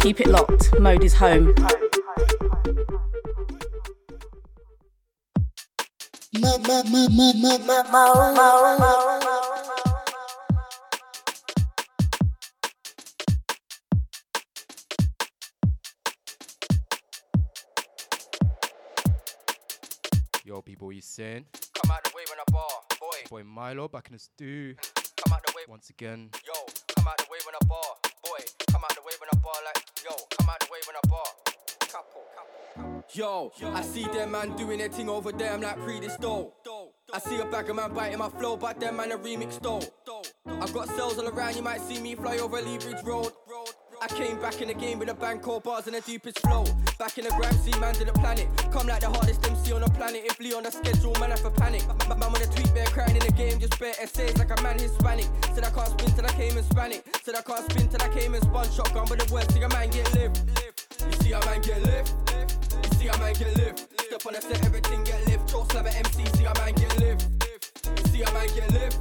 Keep it locked, Mode is home. Yo, people, you saying? Come out the way when I bar, boy. Boy Milo back in the stew Come out the way, once again. yo. Come out the way when I bar, boy. Come out the way when I bar, like yo. Come out the way when I bar. Yo, I see them man doing their thing over there, I'm like pre this dough. I see a bag of man biting my flow, but them man a remix though. I've got cells all around, you might see me fly over Lea Bridge Road. I came back in the game with a bang, core bars and the deepest flow. Back in the gram, see man to the planet. Come like the hardest MC on the planet. If Lee on the schedule, man, I for panic. My man on the tweet, bear crying in the game, just bare essays like a man Hispanic. Said I can't spin till I came in Spanic. Said I can't spin till I came in spun shotgun, but the worst thing a man get live. You see a man get live. You see a man get live. Step on the set, everything get live. Choke slap at MC, see a man get live. You see a man get live.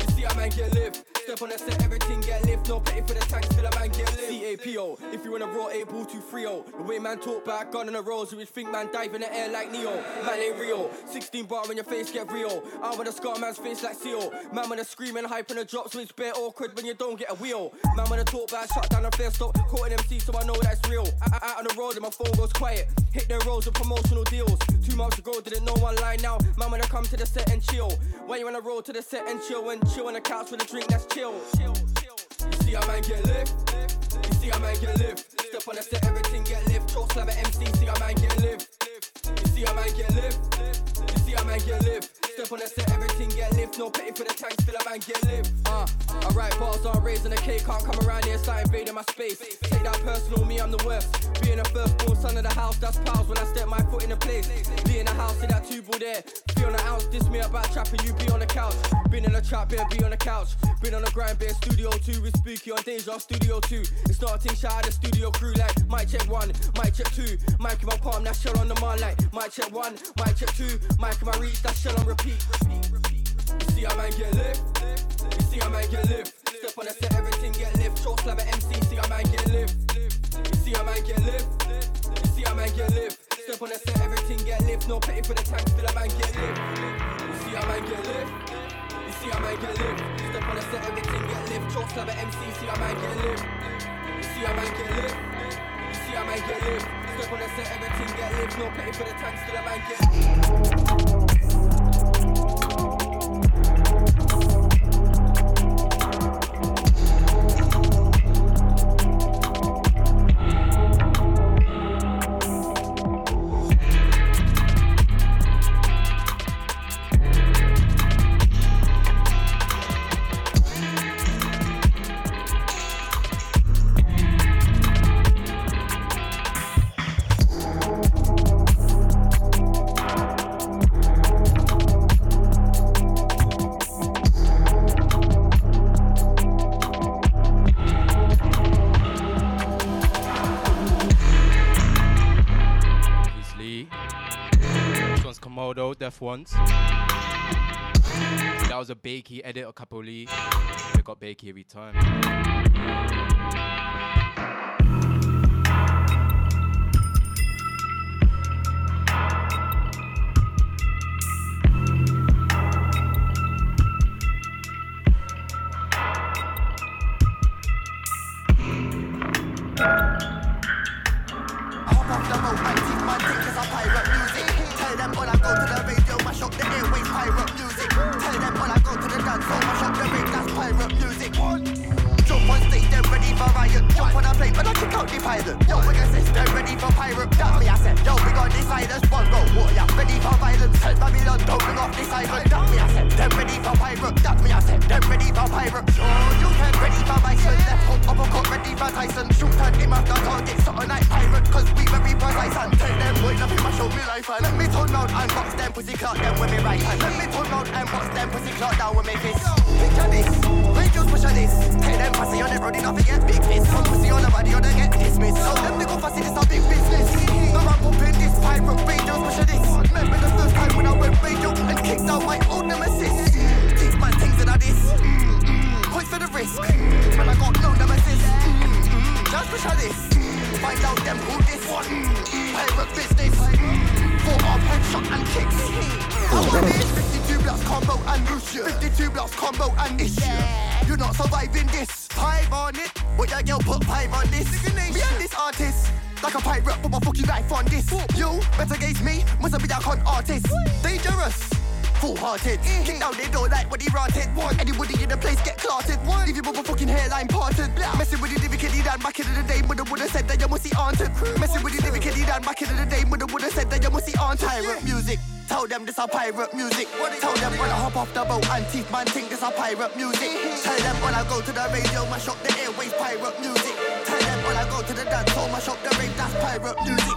You see a man get live. Step on the set, everything get lift. No for the till a man get live. CAPO, if you wanna raw 8 ball 2 3 The way man talk back, gun on the rolls, you would think man dive in the air like Neo. Man ain't real. 16 bar when your face get real. I wanna scar man's face like Seal. Man wanna scream and hype on the drops, so it's bare awkward when you don't get a wheel. Man wanna talk back, shut down the fair stop. Caught an MC, so I know that's real. I- out on the road and my phone goes quiet. Hit the rolls with promotional deals. Two months ago, didn't know one line now. Man wanna come to the set and chill. When you wanna roll to the set and chill and chill on the couch with a drink that's chill. You see a man get lift. You see a man get lift. Step on the set, everything get lift. Choke slam at MC, see a man get lift. You see a man get lift. See a man get. Step on the set, everything get lift. No petty for the tanks, still a man get lift. Uh, I write bars on raising the cake. Can't come around here, start invading my space. Take that personal, me, I'm the worst. Being the firstborn son of the house, that's pals when I step my foot in the place. Be in the house, see that two ball there. Feel on the ounce, diss me about trapping, you be on the couch. Been in the trap, better be on the couch. Been on the grind, better studio two. With spooky on Deja Studio two. It's not a thing, shout out the studio crew like mic check one, mic check two. Mic in my palm, that shell on the man like mic check one, mic check two. Mic in my reach, that shell on repeat. You see a man get lift. You see a man get lift. Step on the set, everything get lift. Choke slam at MC, see a man get lift. You see a man get lift. You see a man get lift. Step on the set, everything get lift. No petty for the tank, still a man get lift. You see a man get lift. You see a man get lift. Step on the set, everything get lift. Choke slam at MC, see a man get lift. You see a man get lift. You see a man get lift. Step on the set, everything get lift. No petty for the tank, still a man get Deaf Ones. That was a Bakey edit, a Lee. We got Bakey every time. this pirate music. Tell them when I hop off the boat and teeth man think this our pirate music. Tell them when I go to the radio, mash up the airwaves, pirate music. Tell them when I go to the dance hall, mash up the rave, that's pirate music.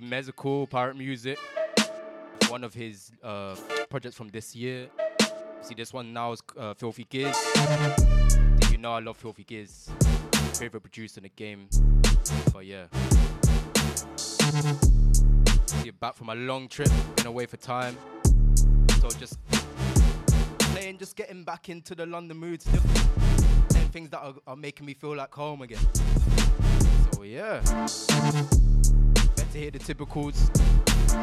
the Pirate Music, one of his uh, projects from this year. See, this one now is uh, Filthy Giz. You know I love Filthy Giz. Favorite producer in the game. But yeah. See, back from a long trip, been away for time. So just playing, just getting back into the London mood. Still. And things that are, are making me feel like home again. So yeah. To hear the typicals.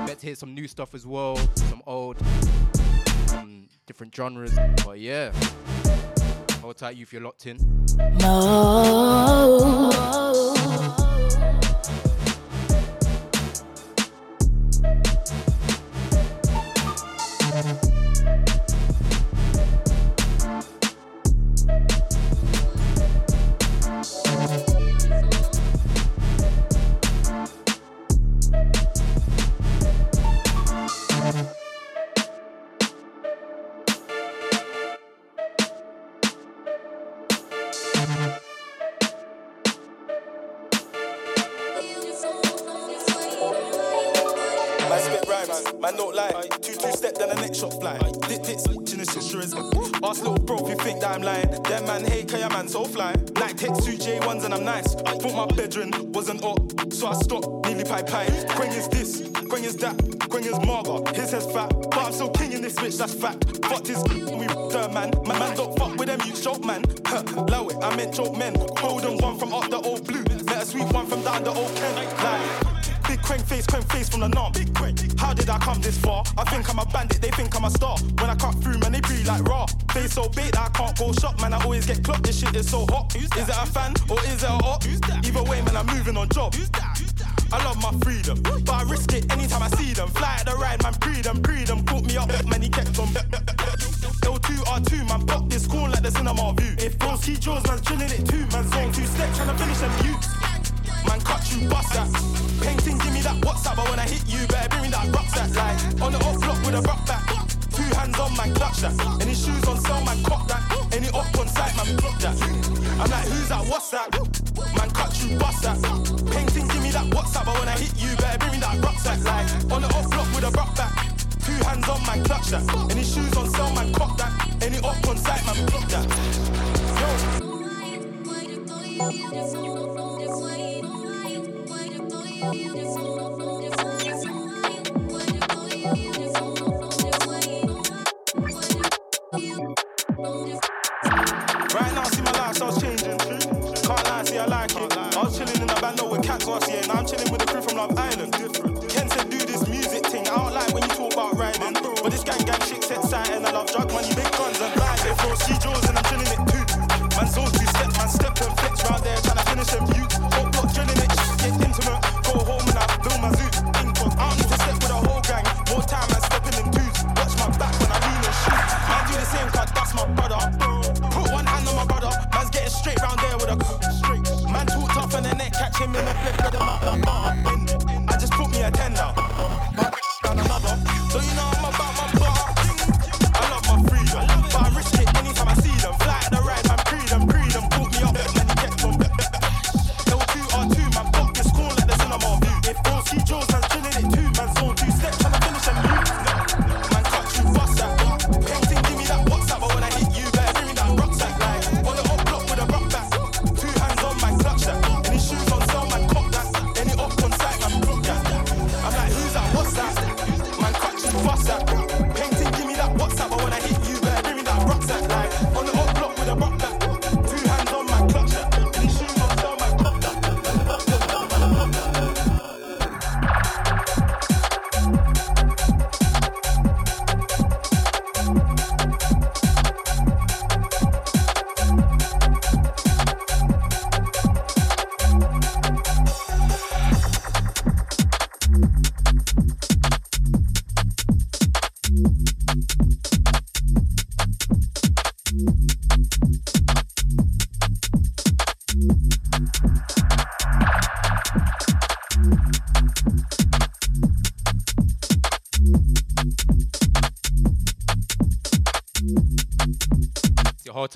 bet to hear some new stuff as well, some old, some different genres. But yeah, hold tight, you if you're locked in. No.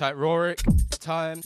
Tight Rorik time.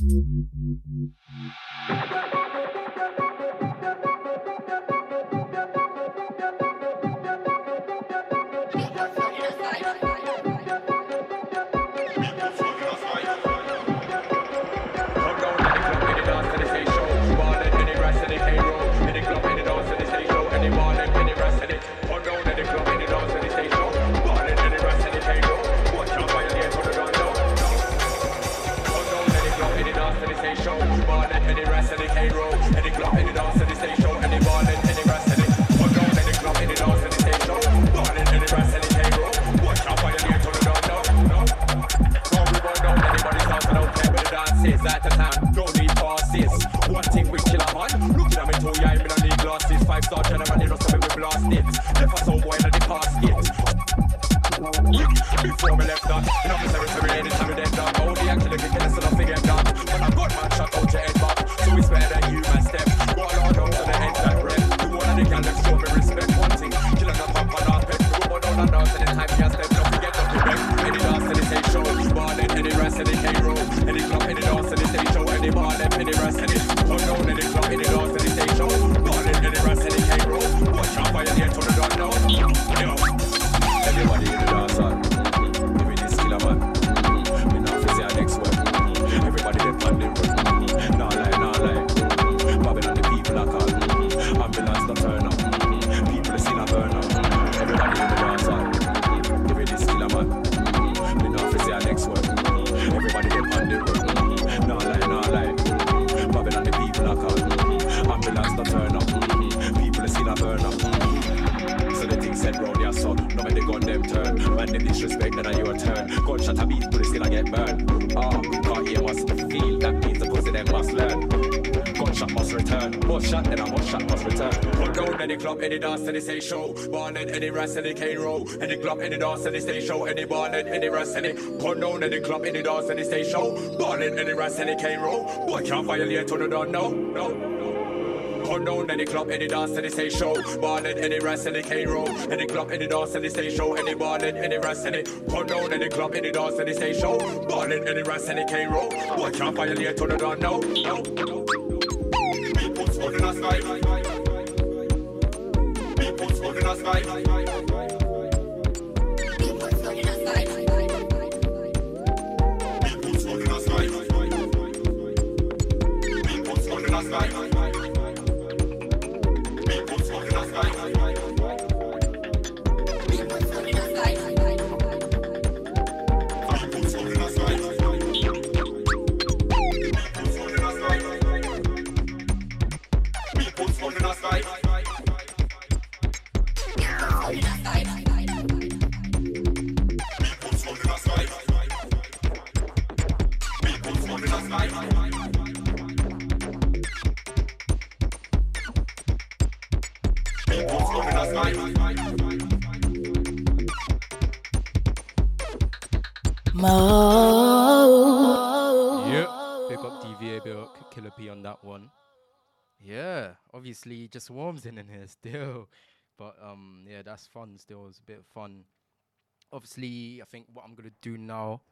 rest any cane row, any club, any dance, any stage show, any bar, any rest, any condone, any club, any dance, any stage show, bar, any rest, any cane row. Boy, can't violate to the door, no, no, no. Condone any club, any dance, any stage show. Barnet, any rest, any cane roll. Any club, any dance, any stage show. Any barnet, any rest, any condone any club, any dance, any stage show. Barnet, any rest, any cane roll. Watch out, fire violate to the door, no, no. bye. Obviously just warms in in here still. But um, yeah, that's fun. Still, it's a bit of fun. Obviously, I think what I'm gonna do now,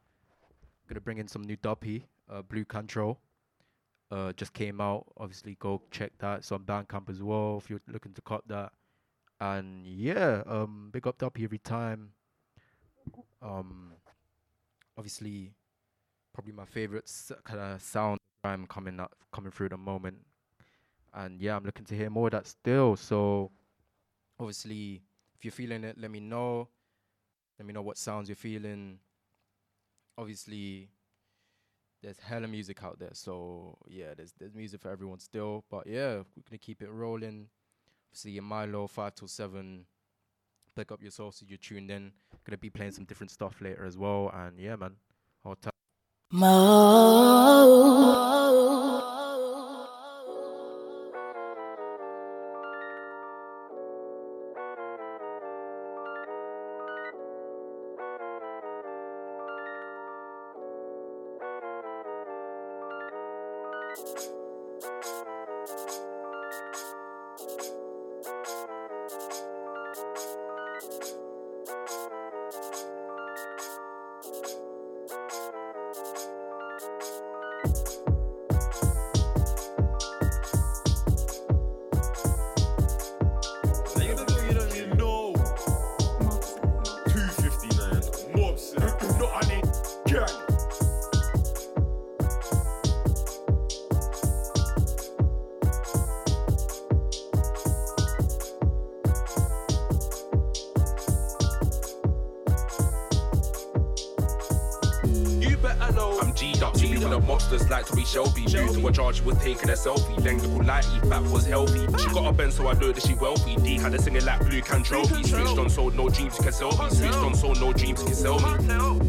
gonna bring in some new duppy, uh, Blue Control. Uh, just came out. Obviously, go check that. It's on Bandcamp as well if you're looking to cut that. And yeah, um, big up Duppy every time. Um, obviously, probably my favorite kind of sound I'm coming up, coming through at the moment and yeah, I'm looking to hear more of that still. So obviously, if you're feeling it, let me know. Let me know what sounds you're feeling. Obviously, there's hella music out there, so yeah, there's there's music for everyone still. But yeah, we're gonna keep it rolling. Obviously, in Milo five till seven. Pick up your sources, you're tuned in. Gonna be playing some different stuff later as well, and yeah, man, tight. Taking a selfie. Then look lighty, back was healthy. She got a Benz, so I know that she wealthy. D had a singing like Blue Can Trophy. Switched on, sold no dreams, can sell me. Switched on, sold no dreams, can sell me.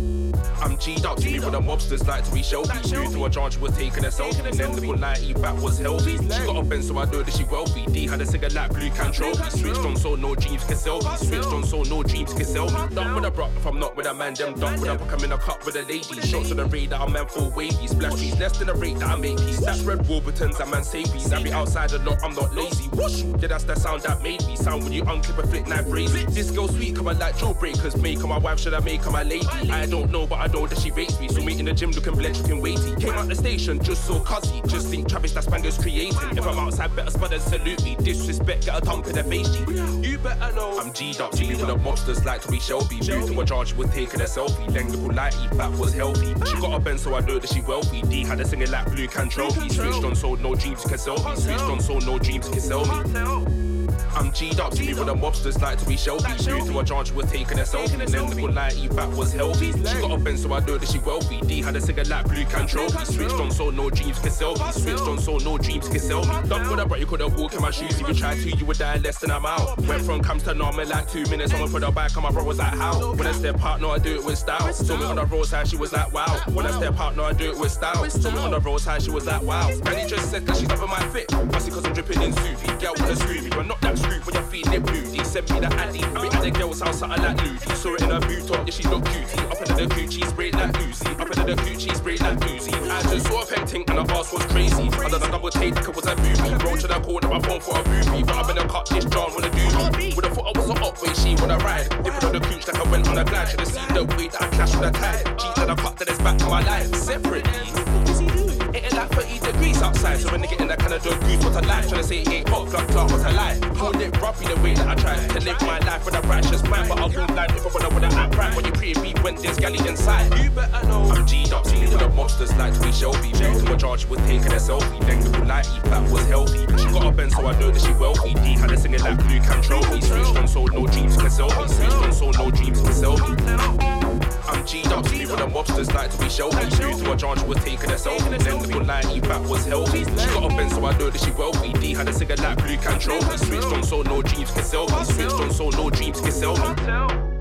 I'm G'd up, me with the mobsters like to be shelby. Moved to a charge, was taking a selfie. And then the good night, eat back was healthy. She got a Benz, so I know that she wealthy. D had a cigarette like blue can trophy. Switched on, so no dreams can sell me. Switched on, so no dreams can sell me. Done with a bro, if I'm not with a man, them done with a book, I'm in a cup with a lady. Shots on the radar, I'm man for wavy. Splash trees less than the rate that I make. That's red Warburtons, I'm man savies. I be outside a lot, I'm not lazy. Whoosh, yeah, that's the sound that made me. Sound when you unclip a flick night brazy. This girl sweet, come on like Joe Breakers. Make her my wife, should I make her my lady? I don't know, but I know that she rates me. So me in the gym looking blenched, looking weighty. Came out the station just so cuzzy. Just think Travis, that's bangers creating. If I'm outside, better spud and salute me. Disrespect, get a thump in the face, You better know I'm G'd up. G with the monsters like to be Shelby. Moved to a charge, was taking a selfie. Then the lighty, back was healthy. She got a Ben, so I know that she wealthy. D had a singing like blue can trophy. Switched on, sold no dreams, can sell me. Switched on, sold no dreams, can sell me. I'm G'd up, me with the mobsters like to be Shelby. Moved to a charge, was taking a selfie. Then the good lighty back was healthy. She got a Ben, so I know that she wealthy. D had a cigarette like blue can trophy. Switched on, so no dreams can sell me. Switched on, so no dreams can sell me. Done with a but you couldn't walk in my shoes. If you tried to, you would die less than I'm out. Went from cams to normal like two minutes. Someone put her back on my bro was like, how? When I step out, no, I do it with style. Saw me on the roadside, she was like, wow. When I step out, no, I do it with style. Saw me on the roadside, she was like, wow. And he just said that she's over my fit. Must cause I'm dripping in Suvi. Girl with a screwy, but not that screw when you're feeling it blue. sent me the alley. We at the girl's house, something like Lucy. Saw it in her boot top, yeah, she's not cutie. Up into the coochie, sprayed like Uzi. Up into the coochie, sprayed like Uzi. I just saw a pen tink and the ass was crazy. I done a double take, it was a boobie. Roll to the corner, my phone for a boobie. But I've been a cut, this John wanna do me. A foot, I was an up way, she wanna ride. Dipping on the cooch like I went on a glide. Should've seen the way that I clashed with a tide. Cheat that I cut, then it's back to my life. Separately. It ain't like 30 degrees outside. So when they get in that kind of dog goose, what I like. Trying to say it ain't hot, blood clot, what I like. Call it roughy the way that I try to live my life with a righteous mind. But I'll do life if I wanna wanna act right. When you pre beat when there's galley inside. You better know. I'm G'd up, seen the monsters like we shall be. Moved to a charge with taking a selfie. Then cool like eat that was healthy. But she got a Ben, so I know that she wealthy. D had her singing like blue can trophy. Switched on sold no dreams can sell me. Switched on sold no dreams can sell me. I'm G'd up, see with the mobsters like to be shelby. Moved to a charge with taking a selfie. Then the good like eat that was healthy. She got a Ben, so I know that she wealthy. D had a singing like blue can trophy. Switched on sold no dreams can sell me. Switched on sold no dreams can sell me.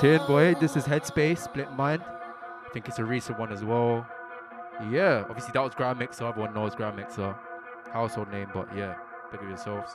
Locked in, boy. This is Headspace, Split Mind. I think it's a recent one as well. Yeah, obviously that was Grandmixxer. Everyone knows Grandmixxer. Household name, but yeah, big of yourselves.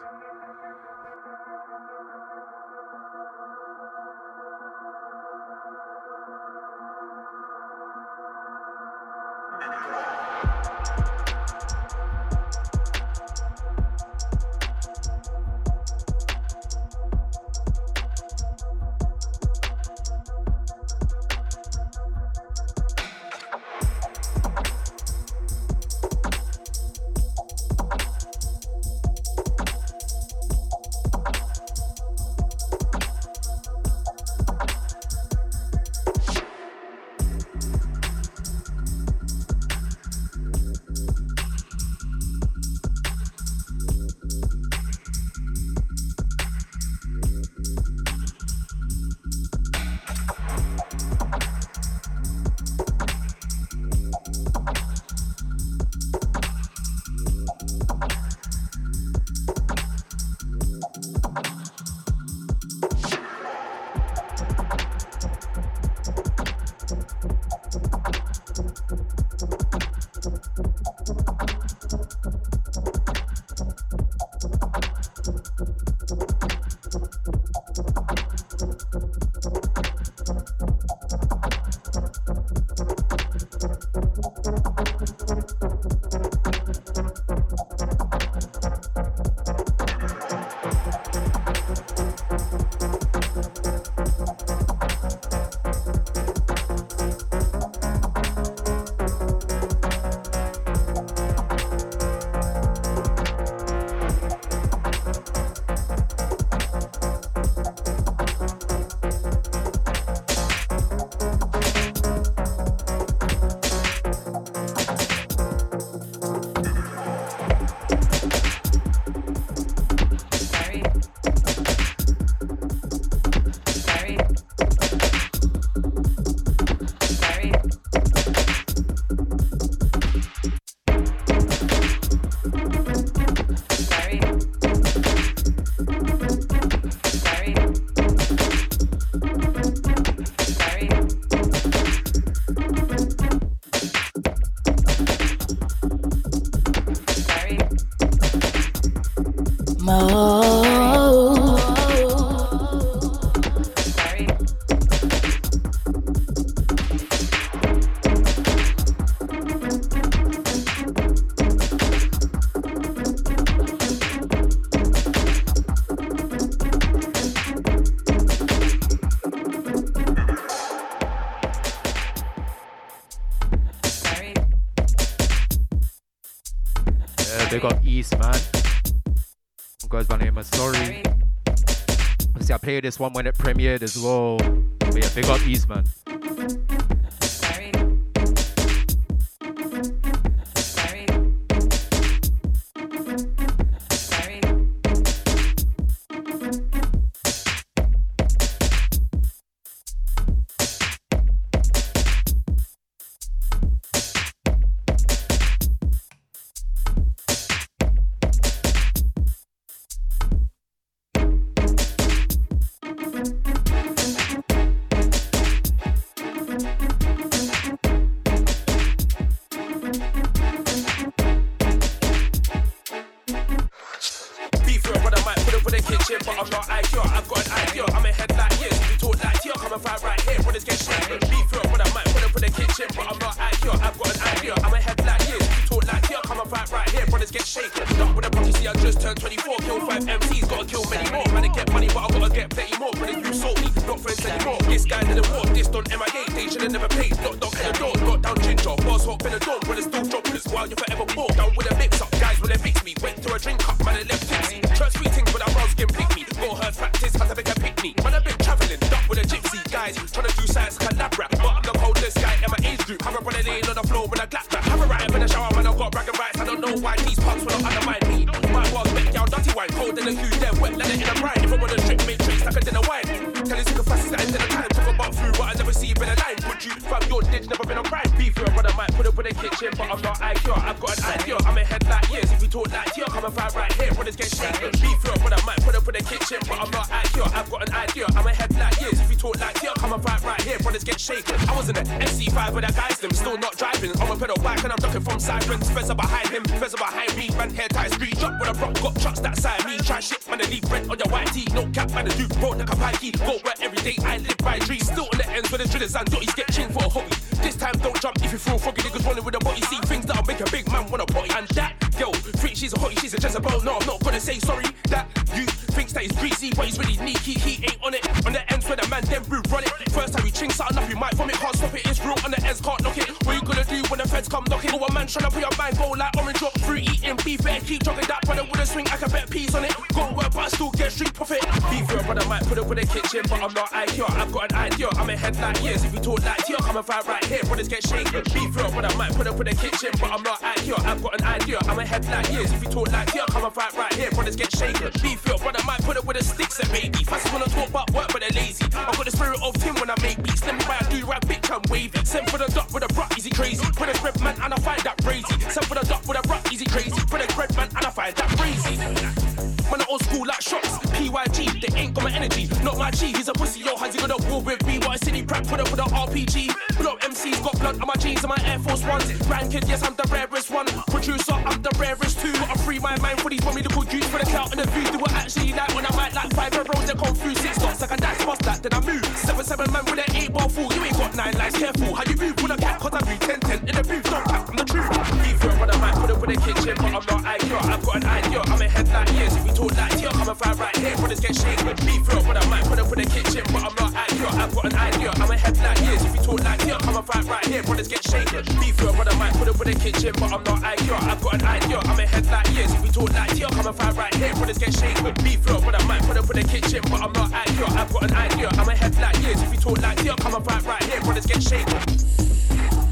Played this one when it premiered as well. But yeah, big up East, brothers get shaken. Beef your brother might put it with a sticks and baby. Fast wanna talk about work, but they're lazy. I got the spirit of Tim when I make beats. Let me buy a do rap bitch and wavy. Send for the duck with a brat, easy crazy. Put a bread man and I find that crazy. Send for the duck with a brat, easy crazy. Put a bread man and I find that crazy. Man, I old school like shots. PYG, they ain't got my energy. Not my G, he's a pussy. Yo, how's he gonna war with me? What a city prep for the, with the RPG. Blow MC's got blood on my jeans and my Air Force Ones. Ranked, yes, I'm the rarest one. Producer, I'm the rarest two. I free my mind for these formidable juice. for the clout and the views. Do what actually like when I might like five euros and come through six dots. Like I dash past that, then I move. Seven, seven man with an eight ball fool. You ain't got nine lives, careful. How you move when I cat, cause I read ten, ten in the booth. Don't cap, I'm the truth. Leave your brother, might put up with the kitchen, but I'm not IQ. I've got an idea, I'm a headlight, yes till night. You're coming far right here. Brothers get shaken with beef real. But I might put up for the kitchen, but I'm not accurate. I've got an idea. I'm ahead like years. If you talk like here, coming far right here. Brothers get shaken with beef real. But I might put up in the kitchen, but I'm not accurate. I've got an idea. I'm ahead like years. If you talk like here, coming far right here. Brothers get shaken with beef real. But I might put up in the kitchen, but I'm not accurate. I've got an idea. I'm ahead like years. If you talk like here, coming far right here. Brothers get shaken.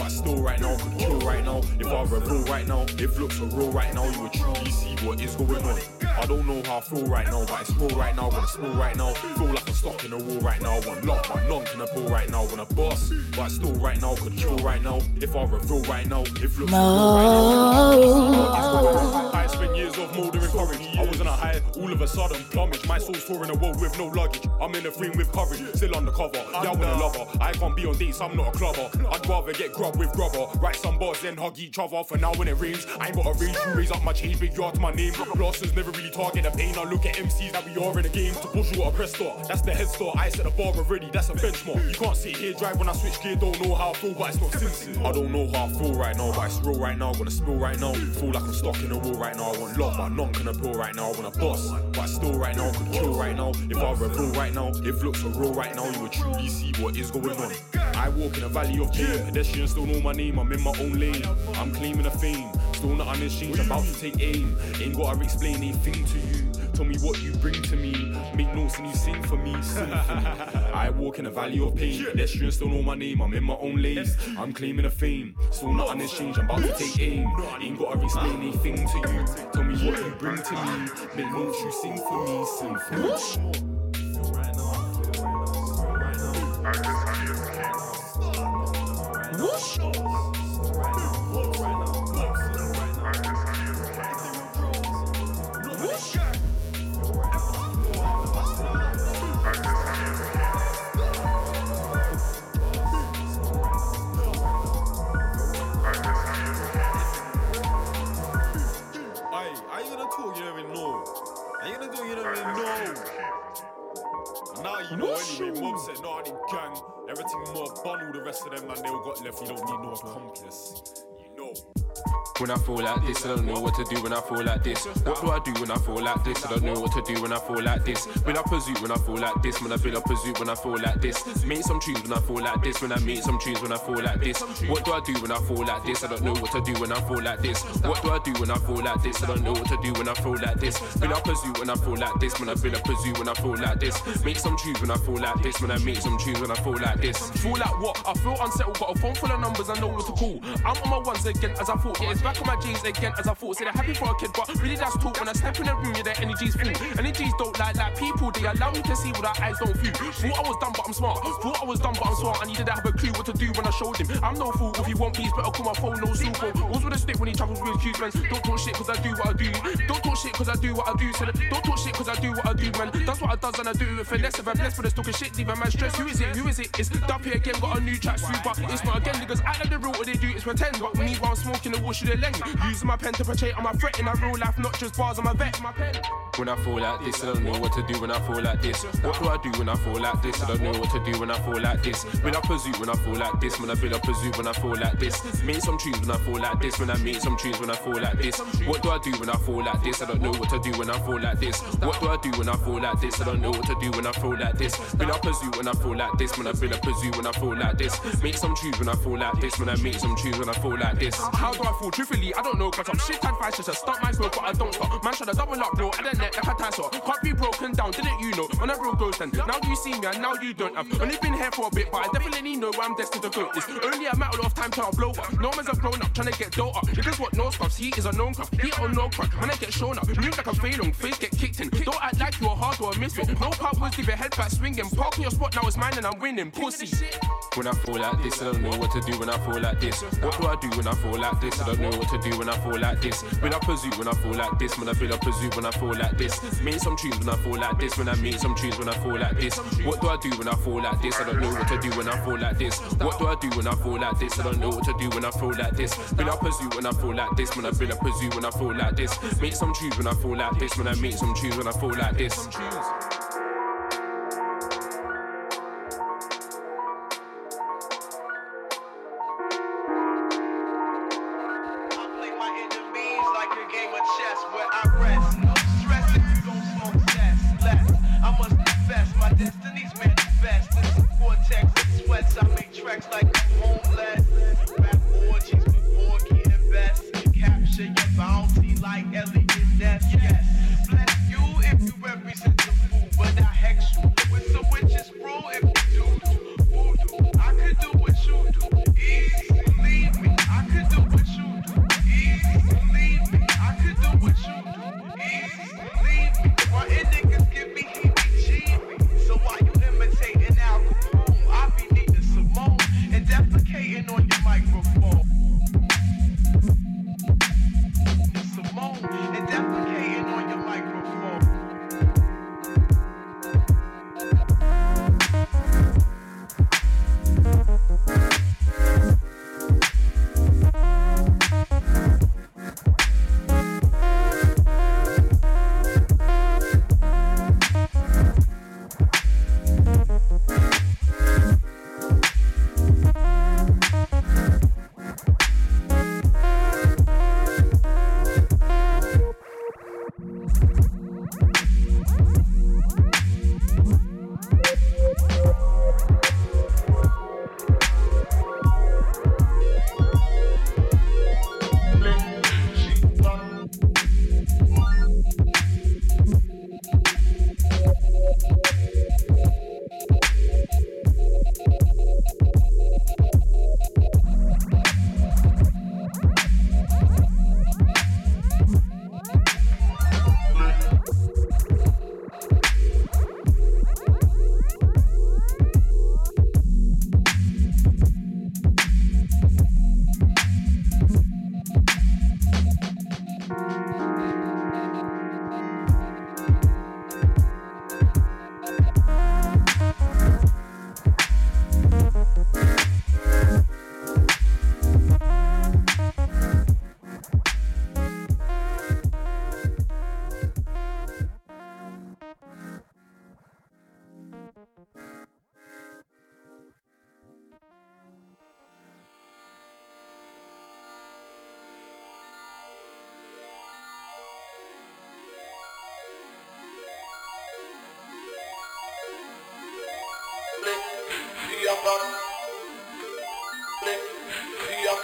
But still right now. Kill right now. If I reveal right now, if looks are real right now, you would truly see what is going on. I don't know how I feel right now, but it's real right now. Gonna spill right now. Feel like I'm stuck in a wall right now. I lot, but I'm not gonna pull right now. I want a boss, but I still right now. Kill right now. If I reveal right now, if looks now. I spent years of mouldering courage. I was on a high, all of a sudden plumage. My soul's touring the world with no luggage. I'm in the frame with courage, still on the cover. Yeah, I want a lover. I can't be on dates, I'm not a clubber. I'd rather get grub with grubber. Write some bars, then hug each other. For now, when it rains, I ain't got a range. You raise up my change, big yard to my name. Losses never really target the pain. I look at MCs that we the game. To a press start, that's the head store, I set the bar already, that's a benchmark. You can't sit here, drive when I switch gear. Don't know how I feel, but it's not sincere. I don't know how I feel right now, but it's real right now. Gonna spill right now. Feel like I'm stuck in a wall right now. I want love, but none can pull right now. I want a boss, but still right now. Could kill right now. If I reveal right now, if looks are real right now, you would truly see what is going on. I walk in a valley of pain. Pedestrians still know my name. I'm in my own lane. I'm claiming a fame. Still not on exchange. About to take aim. Ain't gotta explain anything to you. Tell me what you bring to me. Make notes and you sing for me. Sing for me. I walk in a valley of pain. Pedestrians don't know my name. I'm in my own lane. I'm claiming a fame. Still not on exchange. I'm about to take aim. Ain't gotta explain ah. anything to you. Tell me what you bring to me. Make notes you sing for me. Sing for me. Aye, anyway. Mom said, no, I didn't gang. Everything more bun, all the rest of them, man, they all got left. You don't need no accomplice. When I feel like this, I don't know what to do when I feel like this. What do I do when I feel like this? I don't know what to do when I feel like this. Build up a zoo when I feel like this. When I build up a zoo when I feel like this. Make some tunes when I feel like this. When I make some tunes when I feel like this. What do I do when I feel like this? I don't know what to do when I feel like this. What do I do when I feel like this? I don't know what to do when I feel like this. Build up a zoo when I feel like this. When I build up a zoo when I feel like this. Make some tunes when I feel like this. When I make some tunes when I feel like this. Feel like what? I feel unsettled. Got a phone full of numbers. I know what to call. I'm on my ones again as I thought. Yeah, it's back on my jeans again as I thought. Say they're happy for a kid, but really that's talk. When I step in the room, yeah, their energy's full. Energies don't lie like people. They allow me to see what our eyes don't view. Thought I was dumb, but I'm smart. Thought I was dumb, but I'm smart. I needed to have a clue what to do when I showed him. I'm no fool. If you want peace, better call my phone, no super. Always with a stick when he travels with cues, man. Don't talk shit cause I do what I do. Don't talk shit cause I do what I do. So don't talk shit cause I do what I do, man. That's what I does and I do it with finesse. If I'm blessed for this talking shit, leave a man stress. Who is it? Who is it? It's Duppy again, got a new track but it's not again. Niggas act like the real, what they do is pretend. But me while I'm smoking the wash of the lens. Using my pen to portray on my threat in a real life, not just bars on my vet. My pen. When I feel like this, I don't know what to do when I feel like this. What do I do when I feel like this? I don't know what to do when I feel like this. Build up a zoo when I feel like this. When I build up a zoo when I feel like this. Make some tunes when I feel like this. When I make some tunes when I feel like this. What do I do when I feel like this? I don't know what to do when I feel like this. What do I do when I feel like this? I don't know what to do when I feel like this. Build up a zoo when I feel like this. When I build up a zoo when I feel like this. Make some tunes when I feel like this. When I make some tunes when I feel like this. This? How do I fall? Truthfully, I don't know, cause I'm shit and vice just stop my smoke, but I don't stop. Man, should I double up, bro? I don't net like a tassel. Can't be broken down, didn't you know? On a real ghost, then now you see me and now you don't have. Only been here for a bit, but I definitely know I'm destined to go. It's only a matter of time till I blow up. No man's a grown up trying to get dope up. Because what no stuffs, he is a known cuff. He on no crack, when I get shown up. Move like I'm failing, face get kicked in. Don't act like you're hard or a misfit. No part was leave your head back swinging. Park in your spot now, it's mine and I'm winning. Pussy. When I fall like this, I don't know what to do when I fall like this. What do I do when I feel like this? I don't know what to do when I feel like this. Build up a zoo when I feel like this. When I build up a zoo when I feel like this. Make some tunes when I feel like this. When I make some tunes when I feel like this. What do I do when I feel like this? I don't know what to do when I feel like this. What do I do when I feel like this? I don't know what to do when I feel like this. Build up a zoo when I feel like this. When I build up a zoo when I feel like this. Make some tunes when I feel like this. When I make some tunes when I feel like this.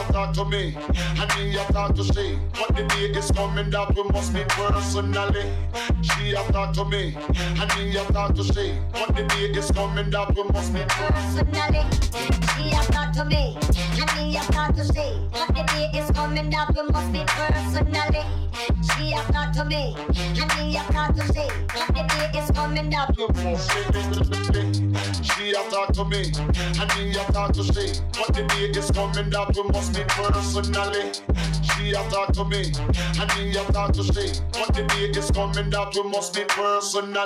a talk to me, and me a talk to she. What the day is coming that we must meet personally. She a talk to me, and me a talk to she. What the day is coming that we must meet personally. She a talk to me, and me a talk to she. What the day is coming that we must meet personally. She a talk to me, and me a talk to she. What the day is coming that we must meet She a talk to me, and me a talk to to see what the day is coming that we must meet personally. She a talk to me, and me a talk to she. What the day is coming that we must meet personally.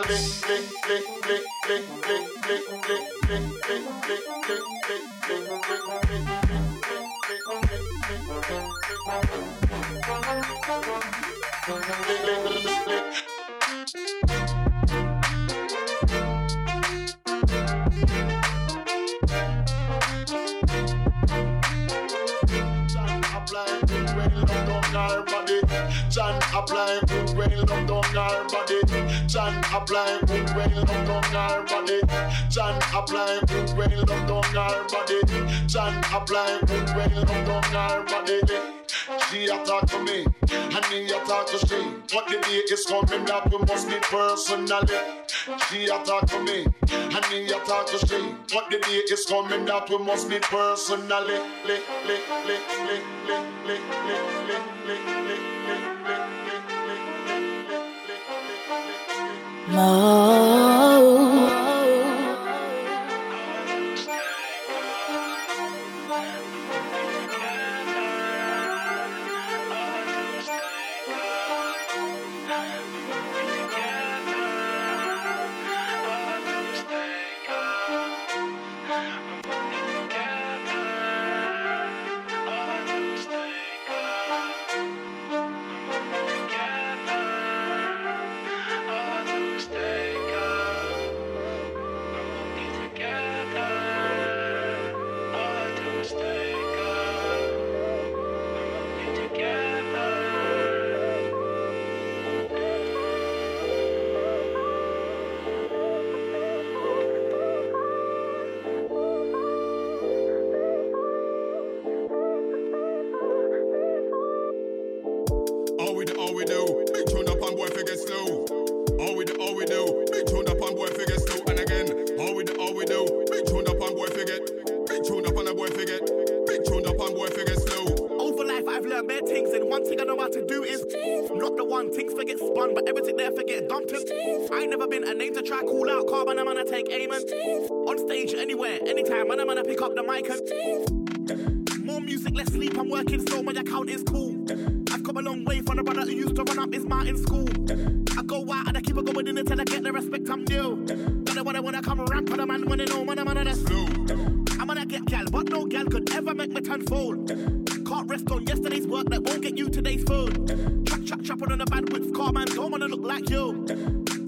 Apply good when love down our body. John apply good when love down our body. John apply good when love down our body. John apply good when love down our body. She a talk to me, and me a talk to she. What the day is coming that we must meet personally. She a talk to me, and me a talk to she. What the day is coming that we must meet personally. Lick, lick, lick, lick, lick, lick, lick, lick, lick, lick. Mo. more.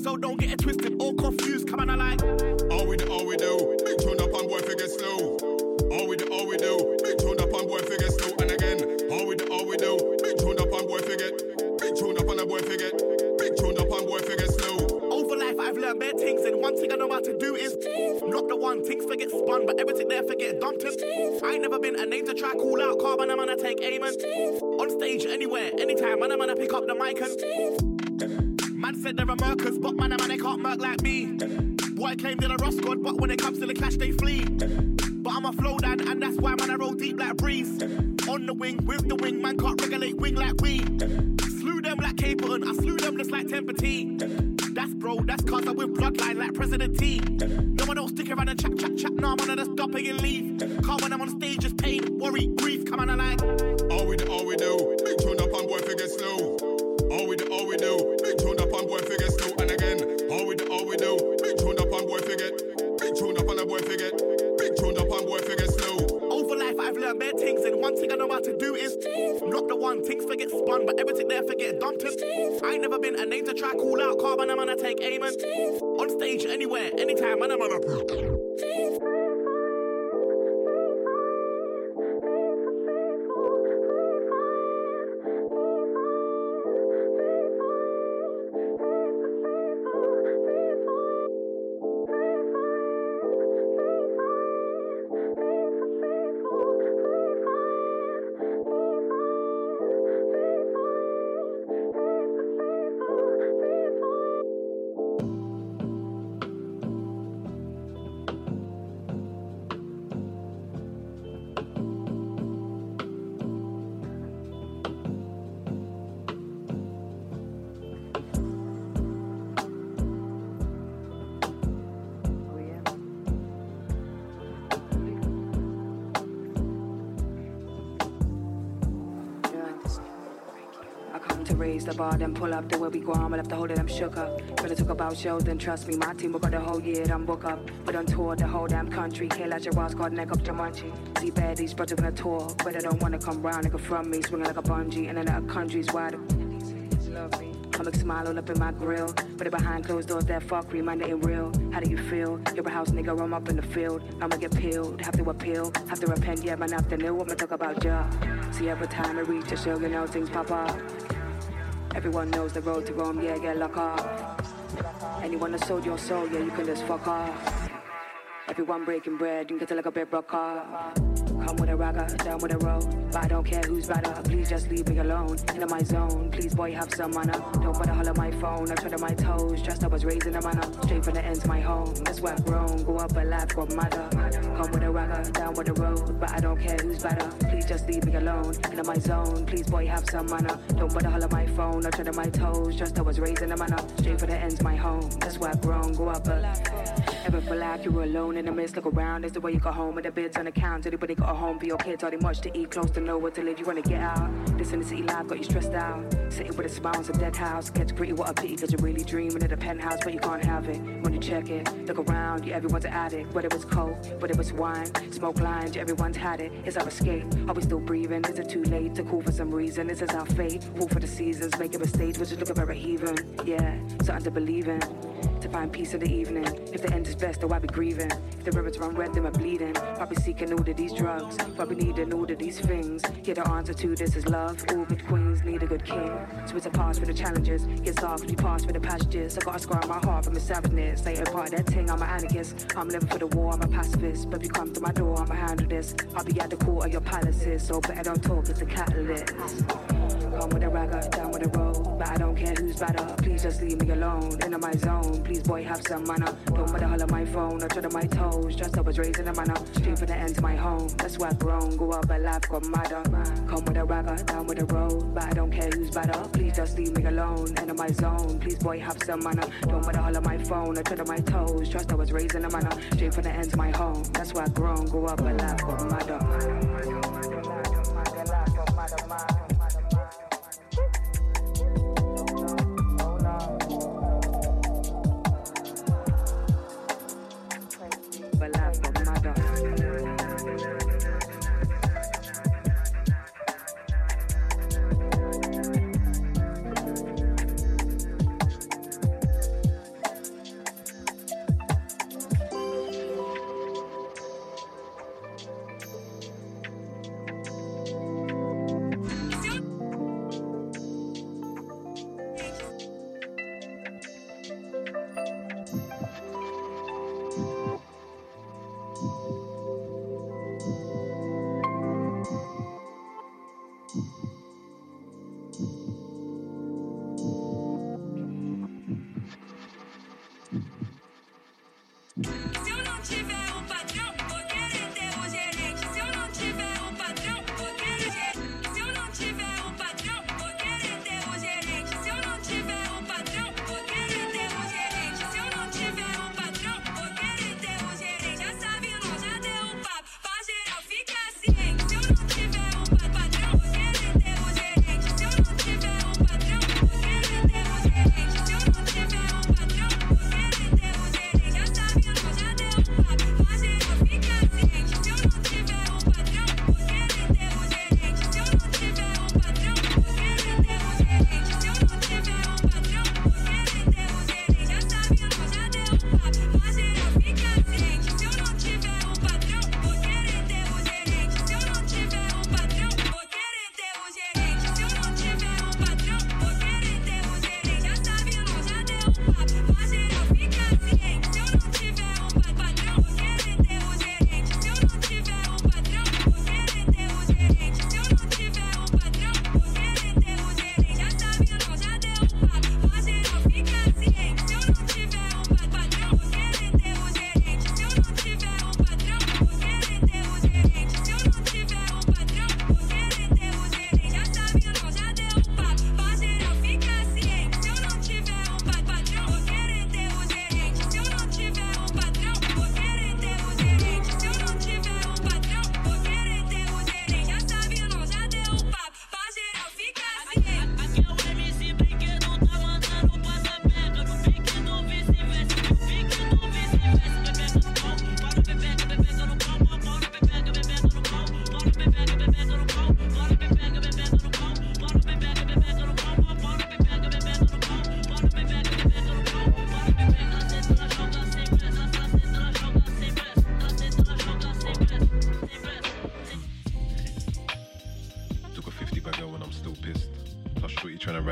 So don't get it twisted or confused. Come on, I like. All we do, all we do. Big tune up and boy figure slow. All we do, all we do. Big tune up and boy figure slow. And again, all we do, all we do. Big tune up and boy figure. Big tune up and a boy figure. Big tune up and boy figure slow. Over life, I've learned bad things, and one thing I know how to do is not the one things forget spun, but everything there forget dumped in. I ain't never been a name to try call out carbon. I'm gonna take aim and on stage anywhere, anytime. and I'm gonna pick up the mic and said there are markers, but man, a man, they can't murk like me. Boy, I claim they're a Ross God, but when it comes to the clash, they flee. But I'm a flow dad, and that's why, man, I roll deep like breeze. On the wing, with the wing, man, can't regulate wing like we. Slew them like Capone, I slew them just like Temper T. That's bro, that's cause I win bloodline like President T. No, one don't stick around and chat, chat, chat, no, I'm on the stop and leave. Can't when I'm on stage, just pain, worry, grief, come on, I like. one. Things forget spun, but everything there forget dumped him. I ain't never been a name to try, call out. Carbon, I'm gonna take aim and on stage anywhere, anytime, and I'm gonna. Go on. I left the whole them shook up. Better talk about shows, then trust me, my team will got the whole year, done book up. But on tour the whole damn country. Kill like your wild card neck up munchie. See but they're gonna tour. But they don't wanna come round, nigga from me, swinging like a bungee. And then the countries wide. I make smile all up in my grill. But behind closed doors, that fuckery, that ain't real. How do you feel? You're a house nigga, I'm up in the field. I'ma get peeled, have to appeal, have to repent, yeah, man, after new. I'ma talk about ya. See, every time I reach a show, you know, things pop up. Everyone knows the road to Rome, yeah, get locked up. Anyone that sold your soul, yeah, you can just fuck off. Everyone breaking bread, you can get like a bit broke off. Come with a ragga, down with a road. But I don't care who's better. Please just leave me alone. In my zone. Please, boy, have some manner. Don't bother holler my phone. I tread on my toes. Just I was raised in a manner. Straight from the end to my home. That's where I've grown. Go up a life, got matter. Come with a ragga, down with a road. But I don't care who's better. Please just leave me alone. In my zone. Please, boy, have some manner. Don't bother holler my phone. I tread on my toes. Just I was raised in a manner. Straight for the end to my home. That's where I've grown. Go up a Ever feel like you were alone in the midst? Look around, it's the way you go home with the bits on the count. Anybody got a home for your kids? Are they much to eat? Close to nowhere to live? You wanna get out? This in the city life got you stressed out. Sitting with a smile, it's a dead house. Gets pretty, what a pity, cause you're really dreaming of the penthouse, but you can't have it. When you check it, look around, you everyone's an addict. Whether it's coke, whether it's wine, smoke lines, everyone's had it. It's our escape. Are we still breathing? Is it too late to call for some reason? This is our fate. All for the seasons, making mistakes, but just looking very heathen. Yeah, something to believe in to find peace in the evening. If the end is best, then why be grieving? If the rivers run red, then we're bleeding. Probably seeking all of these drugs, probably needing all of these things. Yeah, the answer to this is love. All good queens need a good king. So it's a pass for the challenges. Get dark when you pass for the passages. I got a scar on my heart from the savageness. Ain't a part of that thing, I'm an anarchist. I'm living for the war, I'm a pacifist. But if you come to my door, I'ma handle this. I'll be at the court of your palaces, so better don't talk, it's a catalyst. Come with a ragga, down with a road. But I don't care who's better. Please just leave me alone. In my zone. Please, boy, have some manner. Don't bother holler my phone or tread on my toes. Just I was raised in a manner. Straight for the end to my home. That's where I've grown. Go up, but life got madder. Come with a ragga, down with a road. But I don't care who's better. Please just leave me alone. In my zone. Please, boy, have some manner. Don't bother holler my phone or tread on my toes. Trust I was raised in a manner. Straight for the end to my home. That's where I've grown. Go up, but life got madder.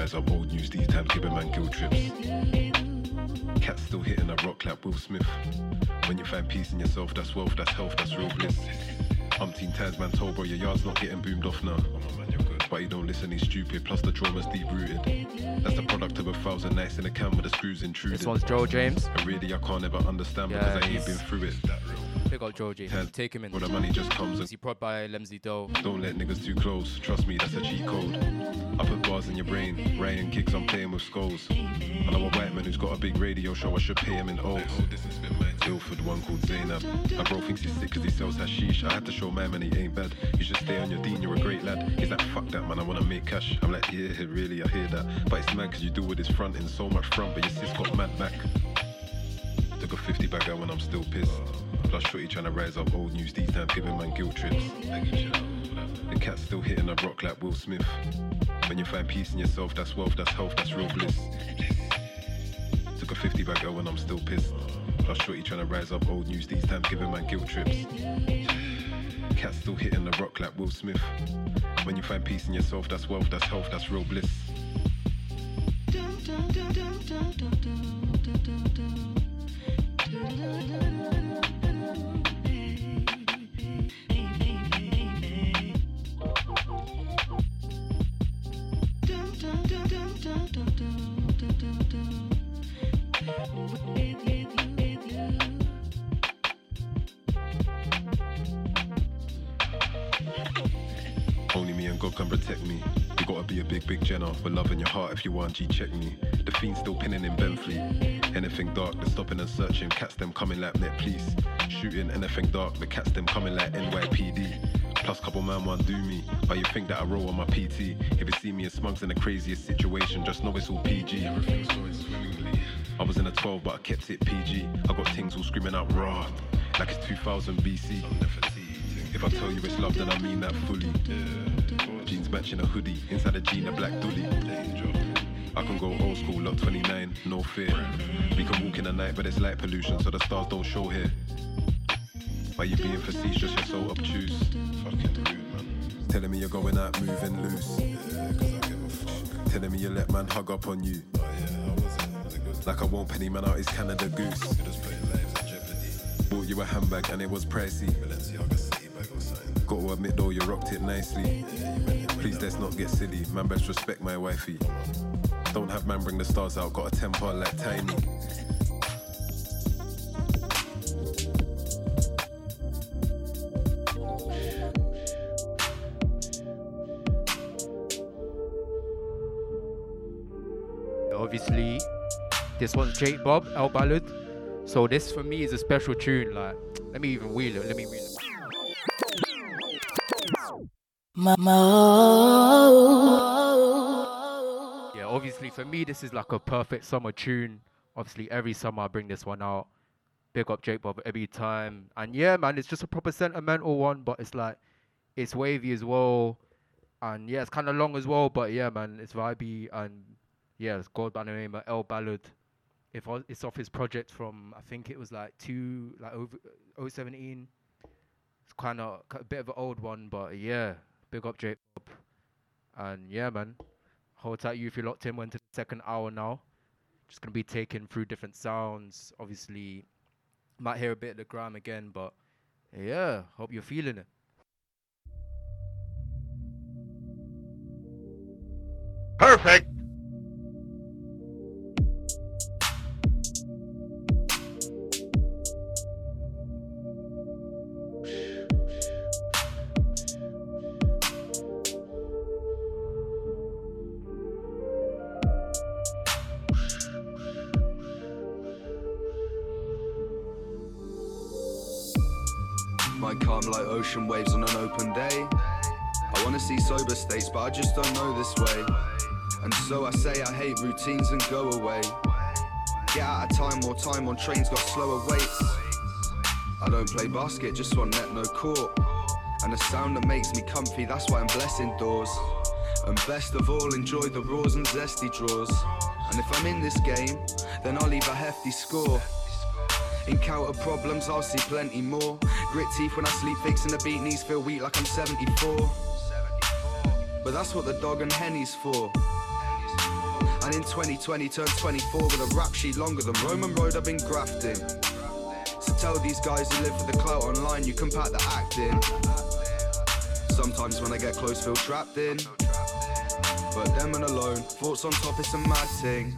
Rise up old news these times, giving man guilt trips. Cat still hitting a rock like Will Smith. When you find peace in yourself, that's wealth, that's health, that's real bliss. Umpteen times, man told bro, your yard's not getting boomed off now. But he don't listen, he's stupid, plus the trauma's deep rooted. That's the product of a thousand nights in a can with the screws intruding. This one's Joe James. And really, I can't ever understand Yeah, because I ain't been through it. Big up Joe James. Ten. Take him in. Where the money just comes and He prod by Lemsy Doe. Don't let niggas too close. Trust me, that's a cheat code. I put bars in your brain. Ryan kicks, I'm playing with skulls. I know a white man who's got a big radio show. I should pay him in O's. Ilford, one called Zainab. My bro thinks he's sick because he sells hashish. I had to show my man he ain't bad. You should stay on your dean, you're a great lad. He's like, fuck that man, I wanna make cash. I'm like, yeah, really, I hear that. But it's mad because you do with his front in so much front, but your sis got mad back. Took a 50 bag out when I'm still pissed. Plus, shorty trying to rise up old news these times, giving man guilt trips. The cat's still hitting a rock like Will Smith. When you find peace in yourself, that's wealth, that's health, that's real bliss. Took a 50 bag out when I'm still pissed. Plus, shorty trying to rise up old news these times, giving man guilt trips. Cat's still hitting the rock like Will Smith. When you find peace in yourself, that's wealth, that's health, that's real bliss. With love in your heart if you want G check me. The fiend still pinning in Benfleet. Anything dark, they're stopping and searching. Cats them coming like net police. Shooting anything dark, the cats them coming like NYPD. Plus couple man want do me. But you think that I roll on my PT. If you see me in smugs in the craziest situation, just know it's all PG. Everything's going swimmingly. I was in a 12, but I kept it PG. I got things all screaming out raw, like it's 2000 BC. If I tell you it's love, then I mean that fully. Jeans matching a hoodie, inside a jean a black dolly. I can go old school, lot 29, no fear. We can walk in the night, but it's light pollution, so the stars don't show here. Why you being facetious? You're so obtuse. Fucking rude, man. Telling me you're going out moving loose. Telling me you let man hug up on you. Like I won't penny man out his Canada goose. Bought you a handbag and it was pricey. Got to admit though, you rocked it nicely. Please let's not get silly. Man, best respect my wifey. Don't have man bring the stars out. Got a temper like tiny. Obviously, this one's Jake Bob, El Ballad. So this for me is a special tune. Like, let me even wheel it. Let me wheel it. Oh. Yeah, obviously for me this is like a perfect summer tune. Obviously every summer I bring this one out. Big up Jake Bob every time. And yeah, man, it's just a proper sentimental one, but it's like it's wavy as well. And yeah, it's kind of long as well, but yeah, man, it's vibey and yeah, it's called by the name of El Ballad. If it's off his project from I think it was like two like over 017. It's kind of a bit of an old one, but yeah, big up Jake And yeah, man, hold tight you if you're locked in. Went to the second hour now. Just gonna be taking through different sounds. Obviously, might hear a bit of the gram again, but yeah, hope you're feeling it. Perfect. Go away. Get out of time, more time on trains, got slower waits. I don't play basket, just want net, no court. And the sound that makes me comfy, that's why I'm blessing doors. And best of all, enjoy the raws and zesty draws. And if I'm in this game, then I'll leave a hefty score. Encounter problems, I'll see plenty more. Grit teeth when I sleep, fixing the beat, knees feel weak like I'm 74. But that's what the dog and henny's for. And in 2020 turned 24 with a rap sheet longer than Roman Road I've been grafting. So tell these guys who live for the clout online, you can pack the acting. Sometimes when I get close, feel trapped in. But them and alone, thoughts on top, it's a mad thing.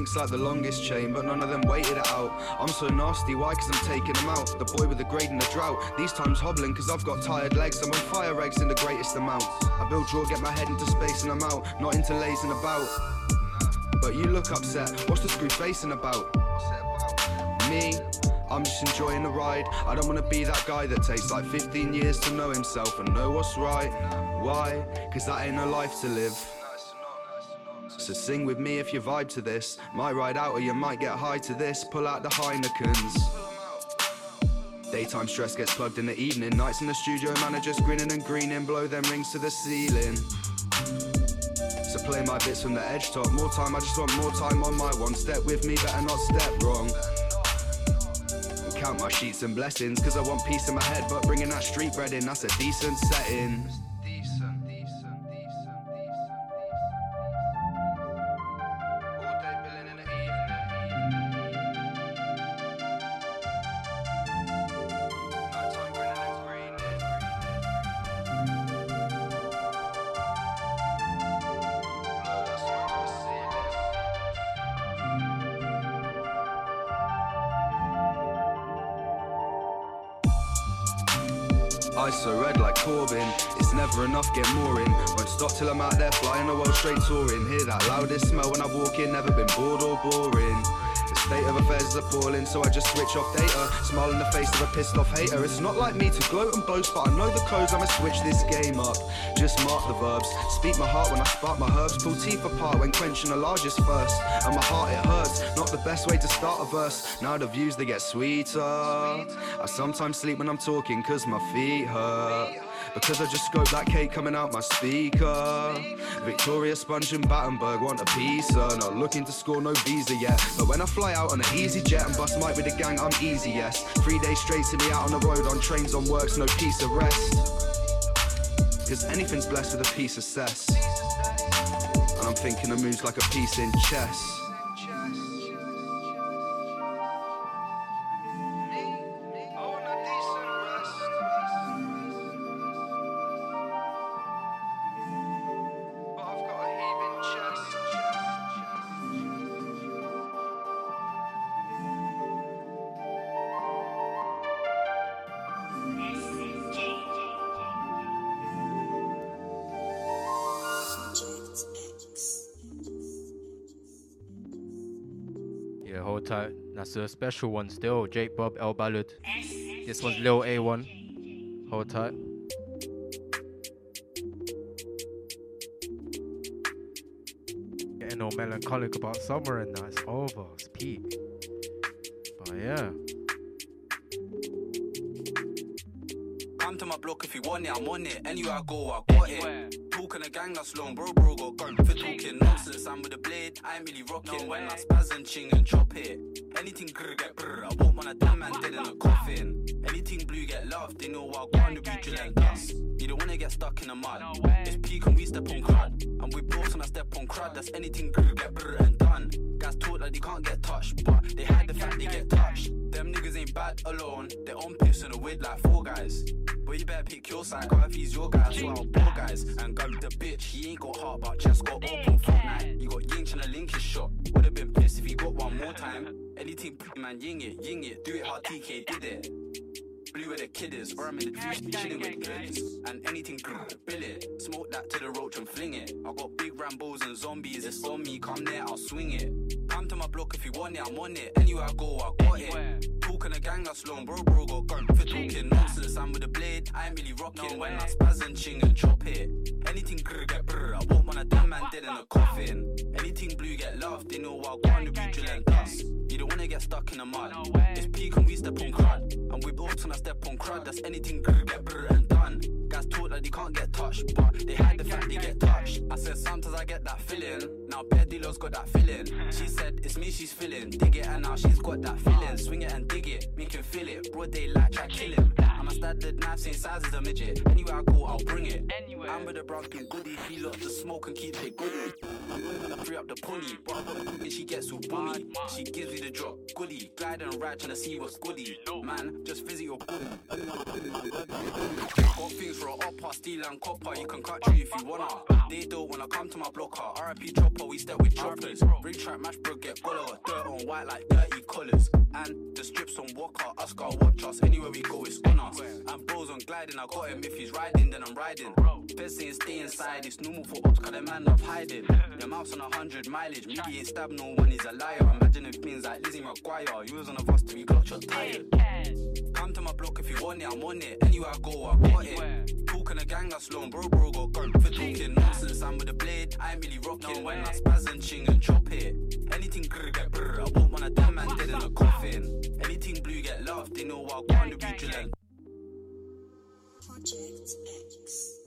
Links like the longest chain, but none of them waited it out. I'm so nasty, why? Cause I'm taking them out. The boy with the grade and the drought. These times hobbling, cause I've got tired legs. I'm on fire eggs in the greatest amount. I build draw, get my head into space, and I'm out. Not into lazing about. But you look upset, what's the screw facing about? Me, I'm just enjoying the ride. I don't wanna be that guy that takes like 15 years to know himself and know what's right. Why? Cause that ain't a life to live. So sing with me if you vibe to this. Might ride out or you might get high to this. Pull out the Heinekens. Daytime stress gets plugged in the evening. Nights in the studio, managers grinning and greening. Blow them rings to the ceiling. So play my bits from the edge top. More time, I just want more time on my one step with me. Better not step wrong. Count my sheets and blessings. Cause I want peace in my head. But bringing that street bread in, that's a decent setting. Never enough, get more in. Won't stop till I'm out there flying the world straight touring. Hear that loudest smell when I walk in, never been bored or boring. The state of affairs is appalling, so I just switch off data. Smile in the face of a pissed off hater. It's not like me to gloat and boast, but I know the codes, I'ma switch this game up. Just mark the verbs. Speak my heart when I spark my herbs. Pull teeth apart when quenching the largest thirst. And my heart, it hurts. Not the best way to start a verse. Now the views, they get sweeter. I sometimes sleep when I'm talking, cause my feet hurt. Because I just scoped that cake coming out my speaker. Victoria Sponge and Battenberg want a piece. Not looking to score no visa yet. But when I fly out on an easy jet and bust mic with the gang, I'm easy, yes. Three days straight to me out on the road, on trains, on works, no peace of rest. Cause anything's blessed with a piece of cess. And I'm thinking of moves like a piece in chess. That's a special one still. Jake Bob El Ballad. This one's Lil A1. Hold tight. Getting all melancholic about summer and that's over. It's peak. But yeah. Block if you want it, I'm on it. Anywhere I go, I got it. Talking a gang that's long, bro, bro, got gun for talking nonsense. I'm with the blade, I ain't really rocking. when I spaz and ching and chop it. Anything grr get brr, I want one of them man dead in a coffin. Anything blue get love, they know I want to be drilling dust. You don't wanna get stuck in the mud. It's peak and we step on crud. And we bros and I step on crud, that's anything grr get brr and done. Guys talk like they can't get touched, but they hide the fact they get touched. Ain't bad alone, they're on piss in a wig like four guys. But you better pick your side, cause if he's your guy, so I'll poor guys. And go with the bitch, he ain't got heart, but just got open Fortnite. You got Ying and a link his shot. Would've been pissed if he got one more time. Anything, man, ying it, ying it, do it how TK did it. Blue where the kid is, or I'm in the juice, chilling with kids. And anything, grr, bill it. Smoke that to the roach and fling it. I got big Rambos and zombies, it's on me, come there, I'll swing it. Come to my block if you want it, I'm on it. Anywhere I go, I got it. Talking a gang that's long, bro, bro, got gun for talking nonsense. I'm with the blade, I ain't really rocking. when I spaz and ching and chop it. Anything grr get brr, I want one of them man dead in a coffin. Anything blue get love, they know I want to be drilling dust. Don't wanna get stuck in the mud. It's peak and we step on crud. And we both when I step on crud, that's anything grr, get brr and done. Guys talk like they can't get touched, but they hide the fact they get touched. I said sometimes I get that feeling. Now bare dealers got that feeling. She said it's me she's feeling. Dig it and now she's got that feeling. Swing it and dig it, make him feel it. Broad daylight, try kill him. I'm a standard knife, same size as a midget. Anywhere I go, I'll bring it. Anywhere. I'm with the brown skin goodie. He loves the smoke and keep it goodie. Free up the pony, but I got she gets all boomy. She gives me the drop, goodie. Glide and ride, tryna see what's goodie. Man, just visit your goodie. Got things for a upper, steel and copper. You can cut you if you wanna. They don't wanna come to my blocker. RIP chopper, we step with choppers. Ring track, mash bro, get collar. Dirt on white like dirty colours. And the strips on Walker, Oscar, watch us. Anywhere we go, it's on us. And bros on gliding, I got him. If he's riding, then I'm riding. Best saying stay inside, it's normal for ops, cause the man love hiding. Your mouth's on a hundred mileage, Mickey ain't stabbed no one, he's a liar. Imagine if things like Lizzie McGuire, you was on a bus to be got your tired. Come to my block if you want it, I'm on it. Anywhere I go, I got it. Talking a gang, I slow bro, bro, go gun for talking nonsense. I'm with the blade, I ain't really rocking. When I spaz and ching and chop it. Anything grr, get brr. I won't wanna damn man dead in a coffin. Anything blue, get loved. They know I want to vigilant. Project X.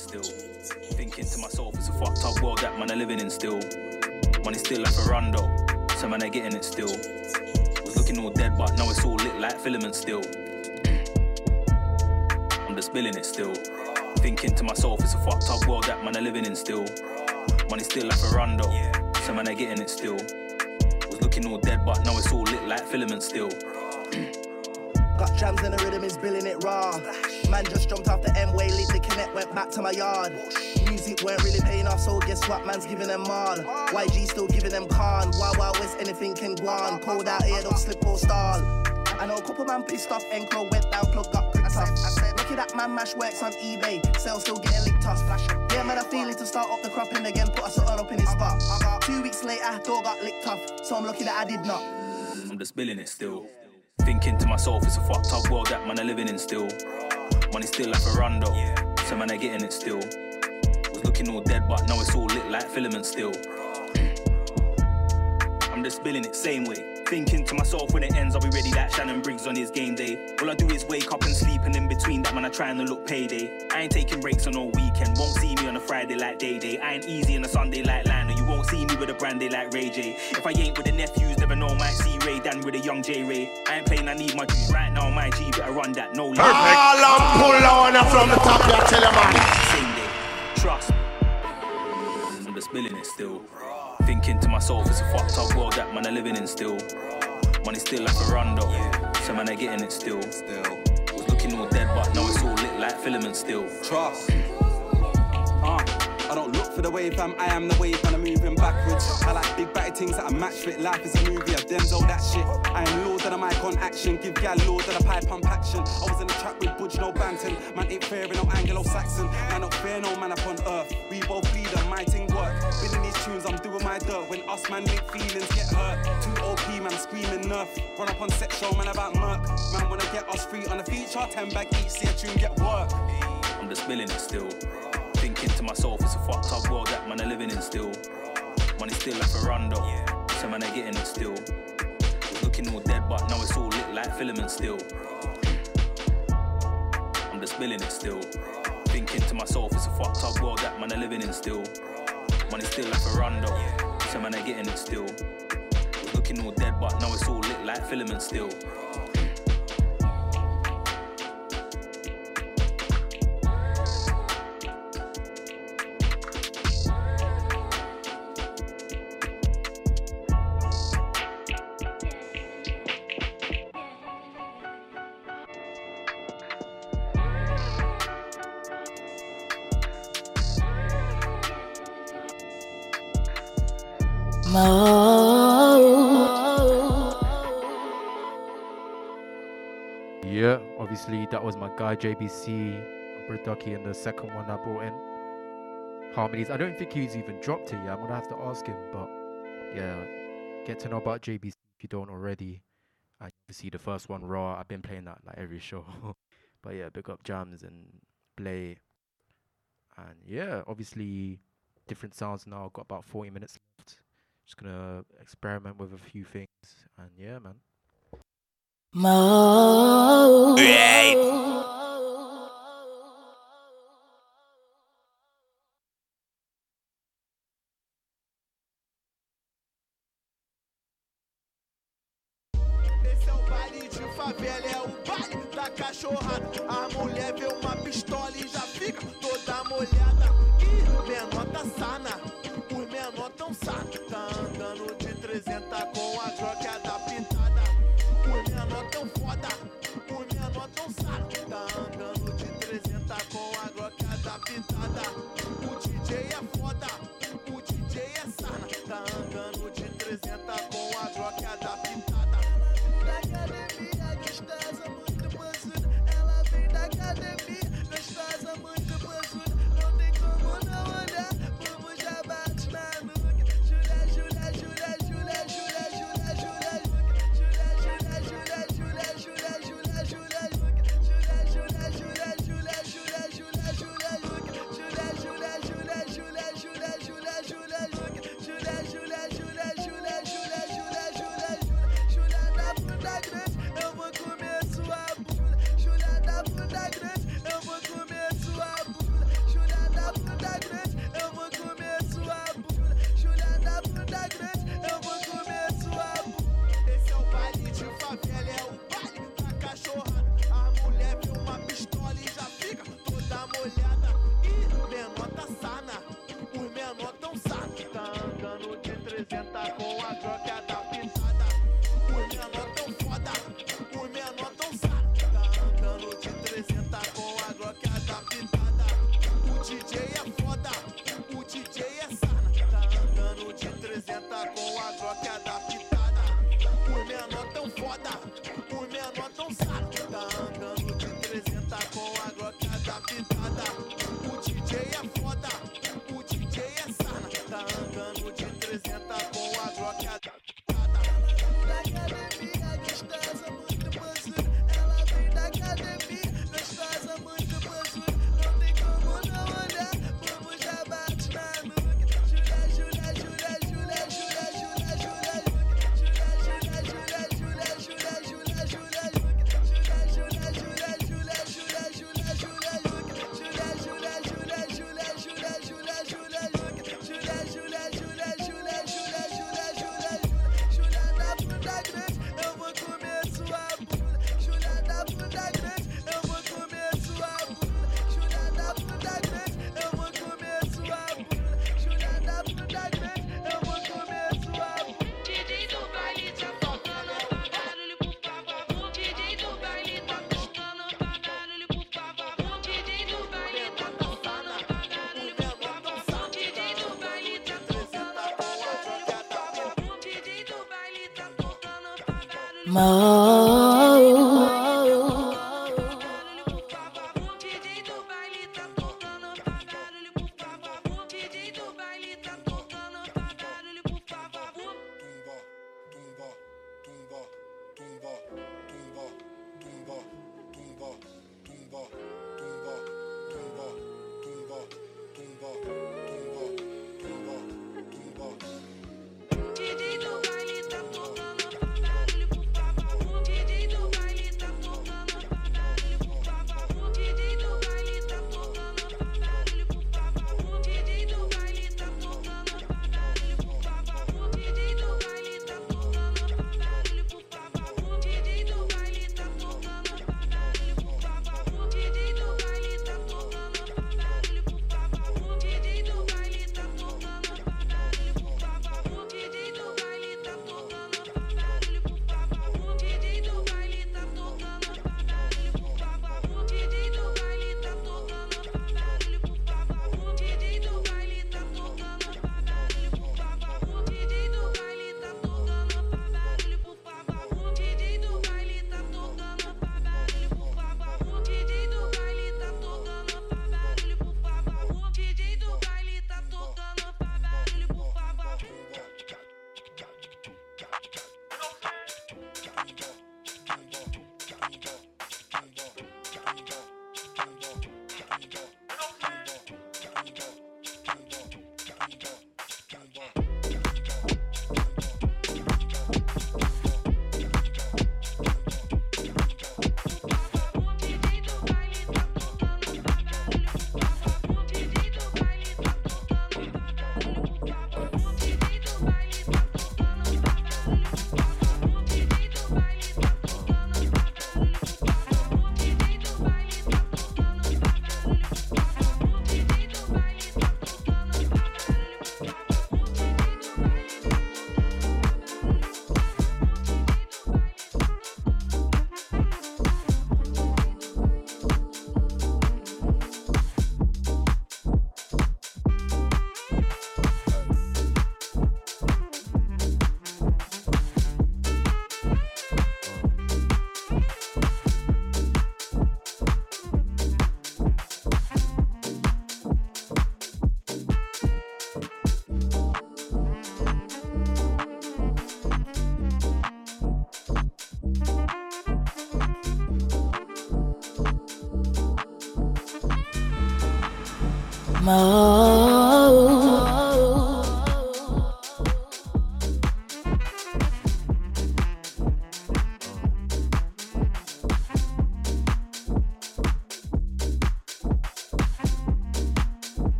still. Thinking to myself, it's a fucked up world that man are living in still. Money still like a rondo, so man are getting it still. Was looking all dead, but now it's all lit like filament still. I'm just spilling it still. Thinking to myself, it's a fucked up world that man are living in still. Money still like a rondo, so man are getting it still. Was looking all dead, but now it's all lit like filament still. Got jams and the rhythm is billing it raw. Man just jumped off the M way, lit the connect, went back to my yard. Music weren't really paying off, so guess what? Man's giving them all. YG still giving them con. Wild Wild West, anything can go on. Cold out here, don't slip or stall. I know a couple man pissed off, Encro went down, plug got gripped off. At that man, mash works on eBay. Sales still getting licked off. Yeah, man, I feel it to start up the cropping again, put a something up in his spot. Two weeks later, door got licked off, so I'm lucky that I did not. I'm just spilling it still. Thinking to myself, it's a fucked up world that man are living in still. Money still like a rondo, so man are getting it still. Was looking all dead, but now it's all lit like filament still. I'm just spilling it same way. Thinking to myself when it ends, I'll be ready like Shannon Briggs on his game day. All I do is wake up and sleep, and in between that, man, I trying to look payday. I ain't taking breaks on no weekend, won't see me on a Friday like Day Day. I ain't easy on a Sunday like Lionel, you won't see me with a brandy like Ray J. If I ain't with the nephews, never know, might see Ray Dan with a young J Ray. I ain't playing, I need my juice right now, my G, better run that, no lie. All I'm pull on from the top, yeah, tell you man. Same day, trust me. I'm just spilling it still. Thinking to myself, it's a fucked up world that man are living in still. Money still like a rondo, so man are getting it still. Was looking all dead, but now it's all lit like filament still. Trust. Uh, I don't look for the wave, fam. I am the wave, and I'm moving backwards. I like big batty things that I match with. Life is a movie, I've done all that shit. I am lord of the mic on action. Give gal lord of the pipe pump action. I was in the trap with Budge, no banting. Man ain't fair, no Anglo-Saxon. Man not fair, no man up on earth. We both lead a my dirt. When us man link feelings get hurt. Too OP, man screaming nerf. Run up on set show, man about murk. Man wanna get us free on the feature. Ten bag each, see a tune get work. I'm just spilling it still. Thinking to myself, it's a fucked up world that man are living in still. Money still like a rondo, so man are getting it still. Looking all dead, but now it's all lit like filament still. I'm just spilling it still. Thinking to myself, it's a fucked up world that man are living in still. Money still like a rondo, so man are getting it still. Looking all dead, but now it's all lit like filament still. Yeah, obviously that was my guy JBC Bertucky and the second one I brought in. Harmonies. I don't think he's even dropped it yet. I'm gonna have to ask him, but yeah. Get to know about JBC if you don't already. I see the first one raw. I've been playing that like every show. but yeah, pick up jams and play. And yeah, obviously different sounds now. I've got about 40 minutes gonna experiment with a few things, and yeah, man. Mo.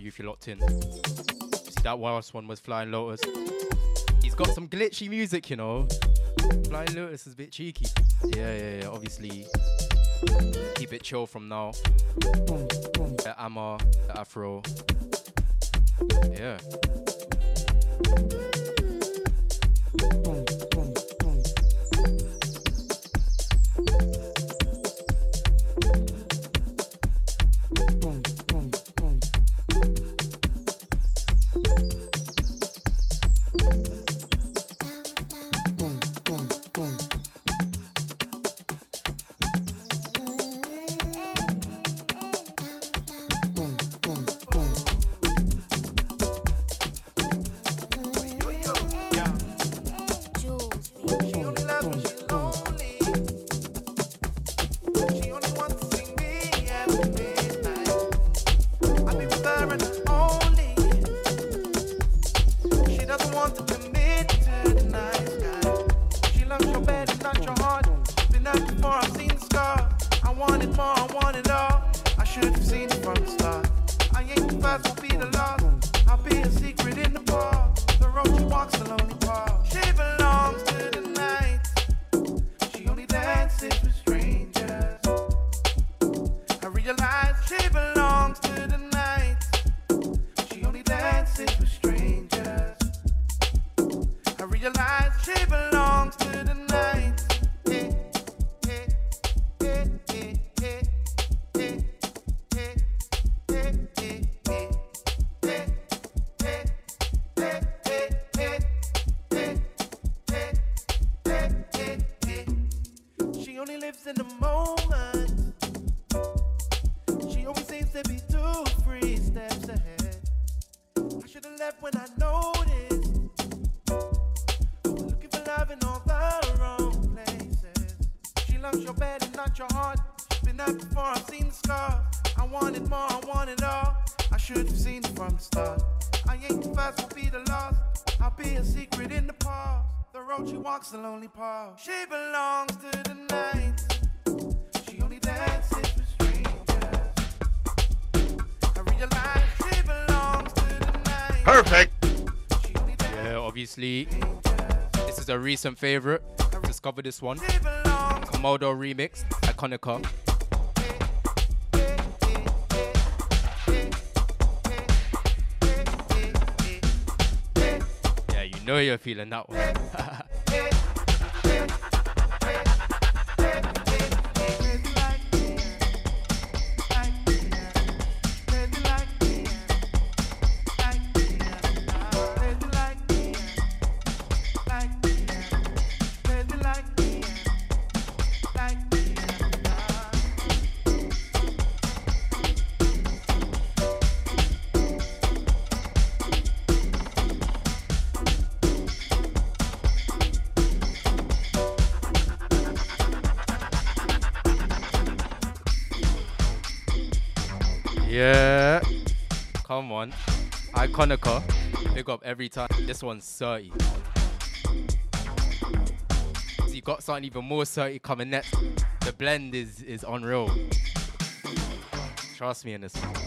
You if you're locked in. See, that last one was Flying Lotus. He's got some glitchy music, you know. Flying Lotus is a bit cheeky. Yeah, yeah, yeah. Obviously, keep it chill from now. The Amma, the Afro. Yeah. Recent favorite. Discovered this one. Komodo remix, Iconica. Yeah, you know you're feeling that one. Every time. This one's 30. So you got something even more 30 coming next. The blend is is unreal. Trust me in this one.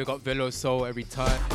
Big up Velo Soul every time.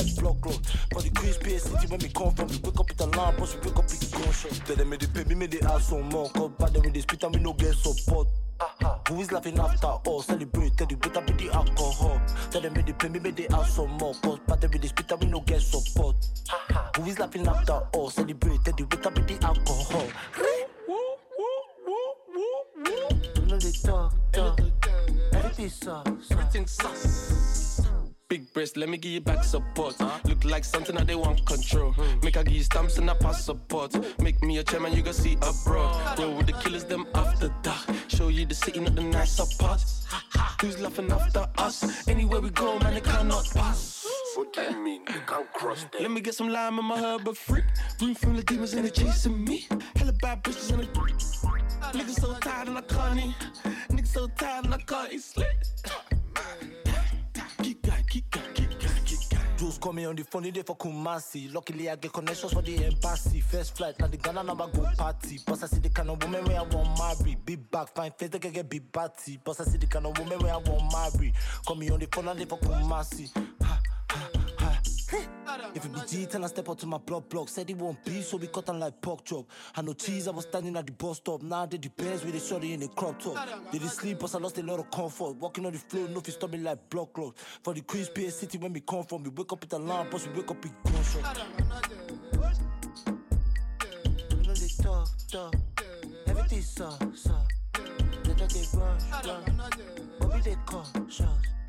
Like block road. For the Chris P city when me come from, we wake up with alarm, but we wake up with gunshot. Tell them me they pay me, me they ask some more. Cause bad them with the spit and we no get support. Who is laughing after all? Celebrate, tell the better with the alcohol. Tell them me they pay me, me they ask some more. Cause bad them with the spit and we no get support. Me you can see abroad. They for Kumasi. Luckily, I get connections for the embassy. First flight, now the Ghana number go party. Boss, I see the kind of woman where I want marry. Big back, fine face, they can get big batty. Boss, I see the kind of woman where I want marry. Call me on the phone, and they for Kumasi. Ha. If it be G, tell her step out to my block block. Said he won't be, so we cut on like pork chop. I know cheese, I was standing at the bus stop. Now they the bears with the shorty in the crop top. Did not sleep, but I lost a lot of comfort. Walking on the floor, no fi stop me like block clock. For the Chris P city when we come from, we wake up with alarm, but we wake up with gunshot. You know they talk, so, so. They they rush, rush. But we they call shots.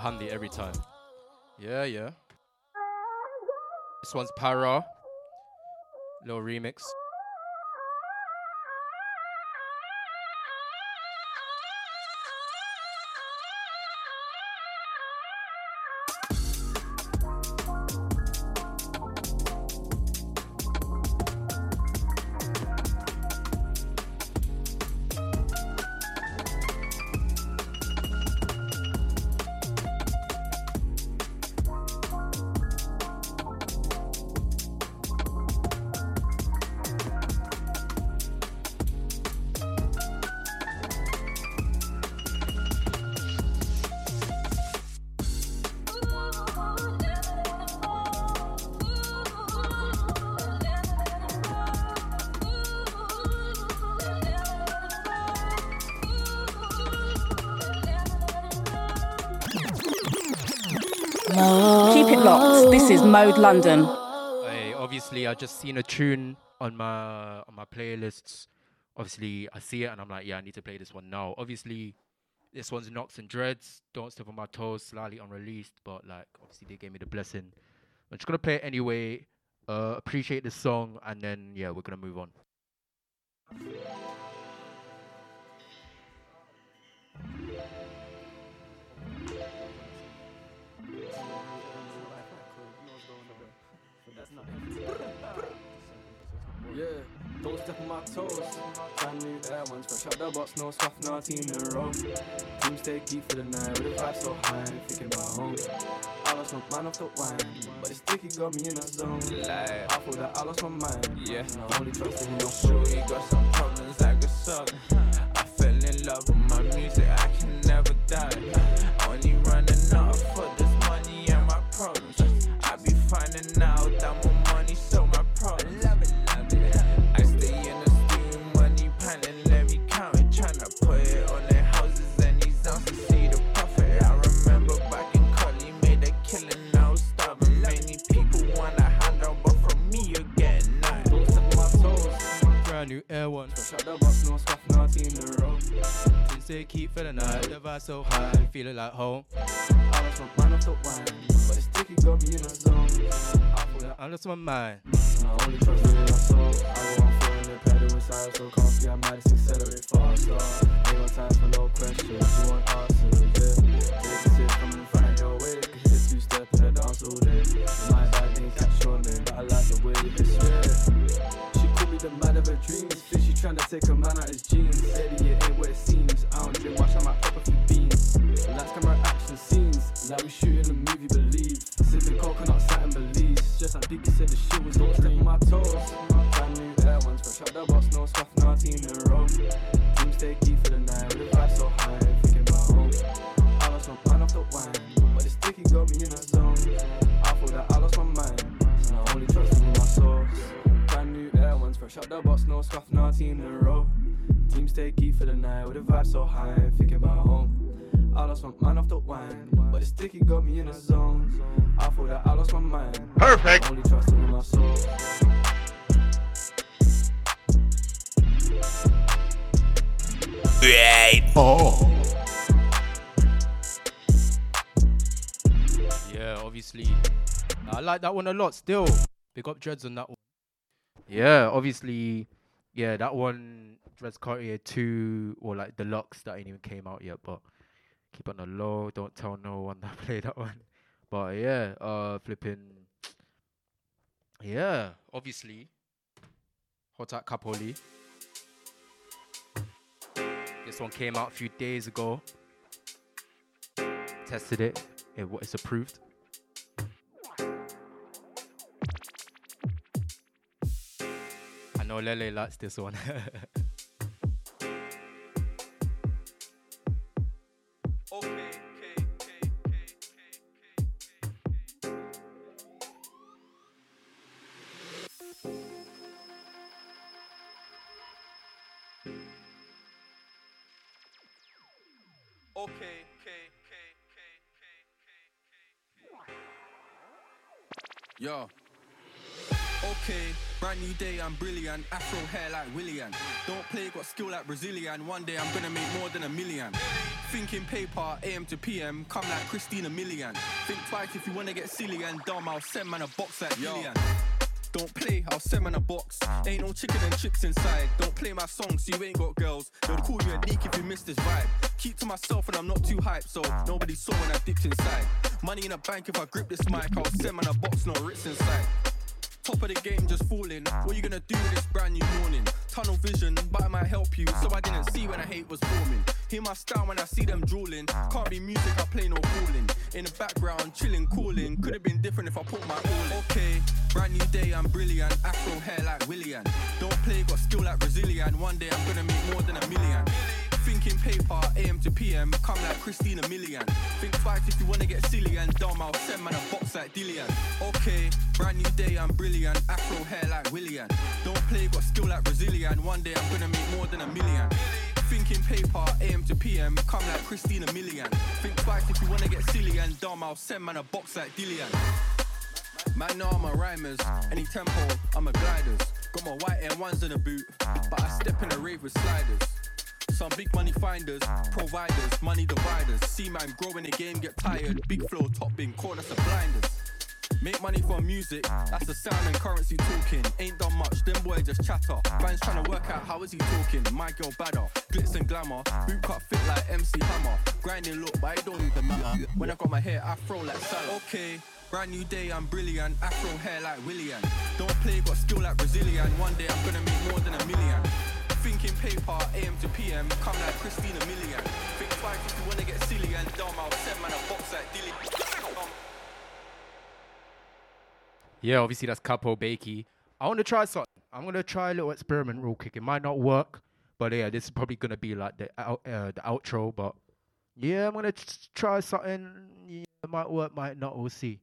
Hamdi. Big up Hamdi every time. Yeah, yeah. This one's Para. Little remix. Mode London. Hey, obviously, I just seen a tune on my on my playlists. Obviously, I see it and I'm like, yeah, I need to play this one now. Obviously, this one's Knocks and Dreads. Don't step on my toes. Slightly unreleased, but like, obviously, they gave me the blessing. I'm just gonna play it anyway. Uh, appreciate the song, and then yeah, we're gonna move on. Step on my toes. Brand new air ones, fresh out the box, no soft, no team in a row. Team stay key for the night, with the vibe so high, thinking about home. I lost my mind off the wine, but the sticky got me in a zone. I thought that I lost my mind. Yeah, I only trust in your Sure, you got some problems like a song. Vibe so high, feeling like home. I lost my mind the wine, but the sticky got me in a zone. I thought that I lost my mind. I only trust in my soul. I on foot the pedal inside, so comfy. I might accelerate faster. Ain't no time for no questions. You want answers, yeah. Like that one a lot still. Big up Dreads on that one. Yeah, obviously. Yeah, that one, Dreads Cartier 2, or like Deluxe, that ain't even came out yet, but keep on the low. Don't tell no one that play that one. But yeah, uh, flipping. Yeah, obviously. Hot at Capoli. This one came out a few days ago. Tested it. It it's approved. Know Lele likes this one. Day, I'm brilliant. Afro hair like William. Don't play, got skill like Brazilian. One day I'm gonna make more than a million. Thinking paper, AM to PM, come like Christina Milian. Think twice if you wanna get silly and dumb, I'll send man a box like Gillian. Don't play, I'll send man a box. Ain't no chicken and chips inside. Don't play my songs, so you ain't got girls. They'll call you a leak if you miss this vibe. Keep to myself and I'm not too hyped, so nobody saw when I dipped inside. Money in a bank if I grip this mic, I'll send man a box, no Ritz inside. Top of the game, just falling. What you gonna do this brand new morning? Tunnel vision, but I might help you. So I didn't see when I hate was forming. Hear my style when I see them drooling. Can't be music, I play no calling. In the background, chilling, cooling. Could have been different if I put my all in. Okay, brand new day, I'm brilliant. Afro hair like William. Don't play, got skill like Brazilian. One day I'm gonna make more than a million. Thinking paper, AM to PM, come like Christina Milian. Think twice if you wanna get silly and dumb, I'll send man a box like Dillian. Okay, brand new day, I'm brilliant. Afro hair like William. Don't play, got skill like Brazilian. One day I'm gonna make more than a million. Thinking paper, AM to PM, come like Christina Milian. Think twice if you wanna get silly and dumb, I'll send man a box like Dillian. Man, know I'm a rhymers. Any tempo, I'm a gliders. Got my white M1s in the boot, but I step in the rave with sliders. Some big money finders, providers, money dividers. See man grow in the game, get tired. Big flow, top bin, corners of blinders. Make money from music, that's the sound and currency talking. Ain't done much, them boy just chatter. Fans trying to work out how is he talking. My girl badder, glitz and glamour. Boot cut fit like MC Hammer. Grinding look, but it don't even matter. When I got my hair I throw like salad. Okay. Brand new day, I'm brilliant. Afro hair like William. Don't play, got skill like Brazilian. One day I'm gonna make more than a million. Thinking paper, AM to PM, come like Christina Milian. Think twice if you wanna get silly and dumb, I'll send man a box like Dilly. Yeah, obviously that's Capo Bakey. I want to try something. I'm gonna try a little experiment real quick. It might not work, but yeah, this is probably gonna be like the out, uh, the outro. But yeah, I'm gonna t- try something. Yeah, might work, might not. We'll see.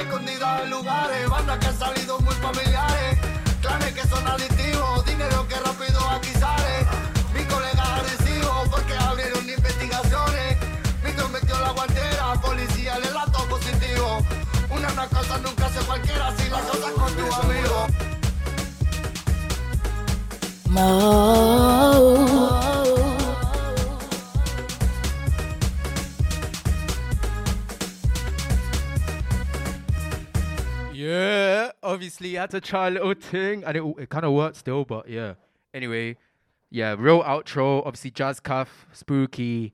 Escondidas en lugares, bandas que han salido muy familiares. Clanes que son adictivos, dinero que rápido aquí sale. Mi colega agresivo porque abrieron investigaciones. Micro metió la guantera, policía le dato positivo Una una cosa nunca hace cualquiera si la cosa con tu amigo. Yeah, obviously had to try a little thing, and it, it kind of worked still, but yeah. Anyway, yeah, real outro. Obviously, Jazz Cuff, Spooky.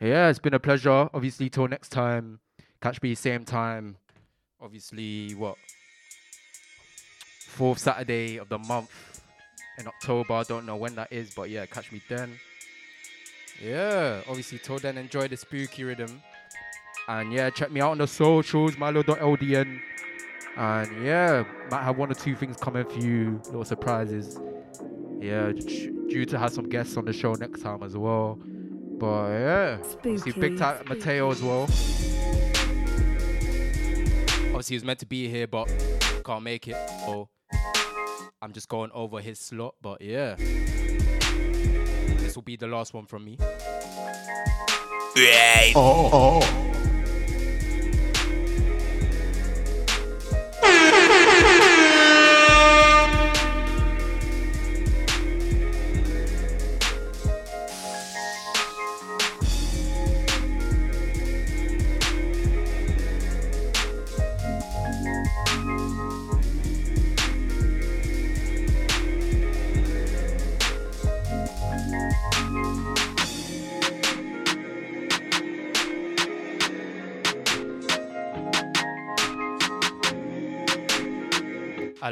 Yeah, it's been a pleasure. Obviously, till next time. Catch me same time. Obviously, what? Fourth Saturday of the month in October. I don't know when that is, but yeah, catch me then. Yeah, obviously, till then, enjoy the spooky rhythm. And yeah, check me out on the socials, milo.ldn. And yeah, might have one or two things coming for you, little surprises. Yeah, due to have some guests on the show next time as well. But yeah, obviously big time Mateo as well. Obviously, he was meant to be here, but can't make it. So I'm just going over his slot. But yeah, this will be the last one from me. Oh, oh. oh.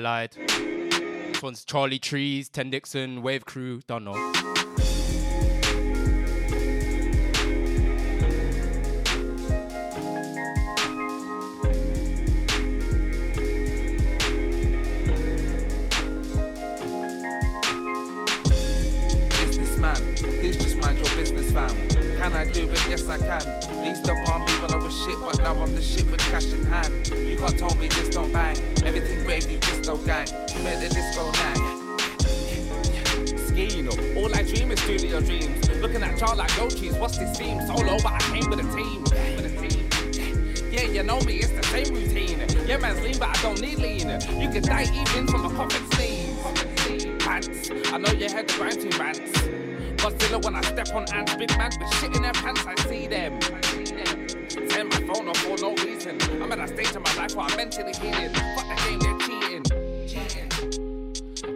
This one's Charlie Trees, Ten Dixon, Wave Crew, don't know. Can I do it? Yes, I can. Least upon me when I was shit, but now I'm the shit with cash in hand. You can't tell me this don't bang. Everything gravy, disco gang. You made the disco nang. Skiing, all I dream is studio dreams. Looking at y'all like yo cheese, what's this theme? Solo, but I came with a team. With a team. Yeah, you know me, it's the same routine. Yeah, man's lean, but I don't need lean. You can die even from a coffin sneeze. Pants, I know you heard the grinding rants. Godzilla when I step on ants, big man with shit in their pants, I see them. Turn my phone off for no reason. I'm at a stage in my life where I'm mentally healing. Fuck the game, they're cheating.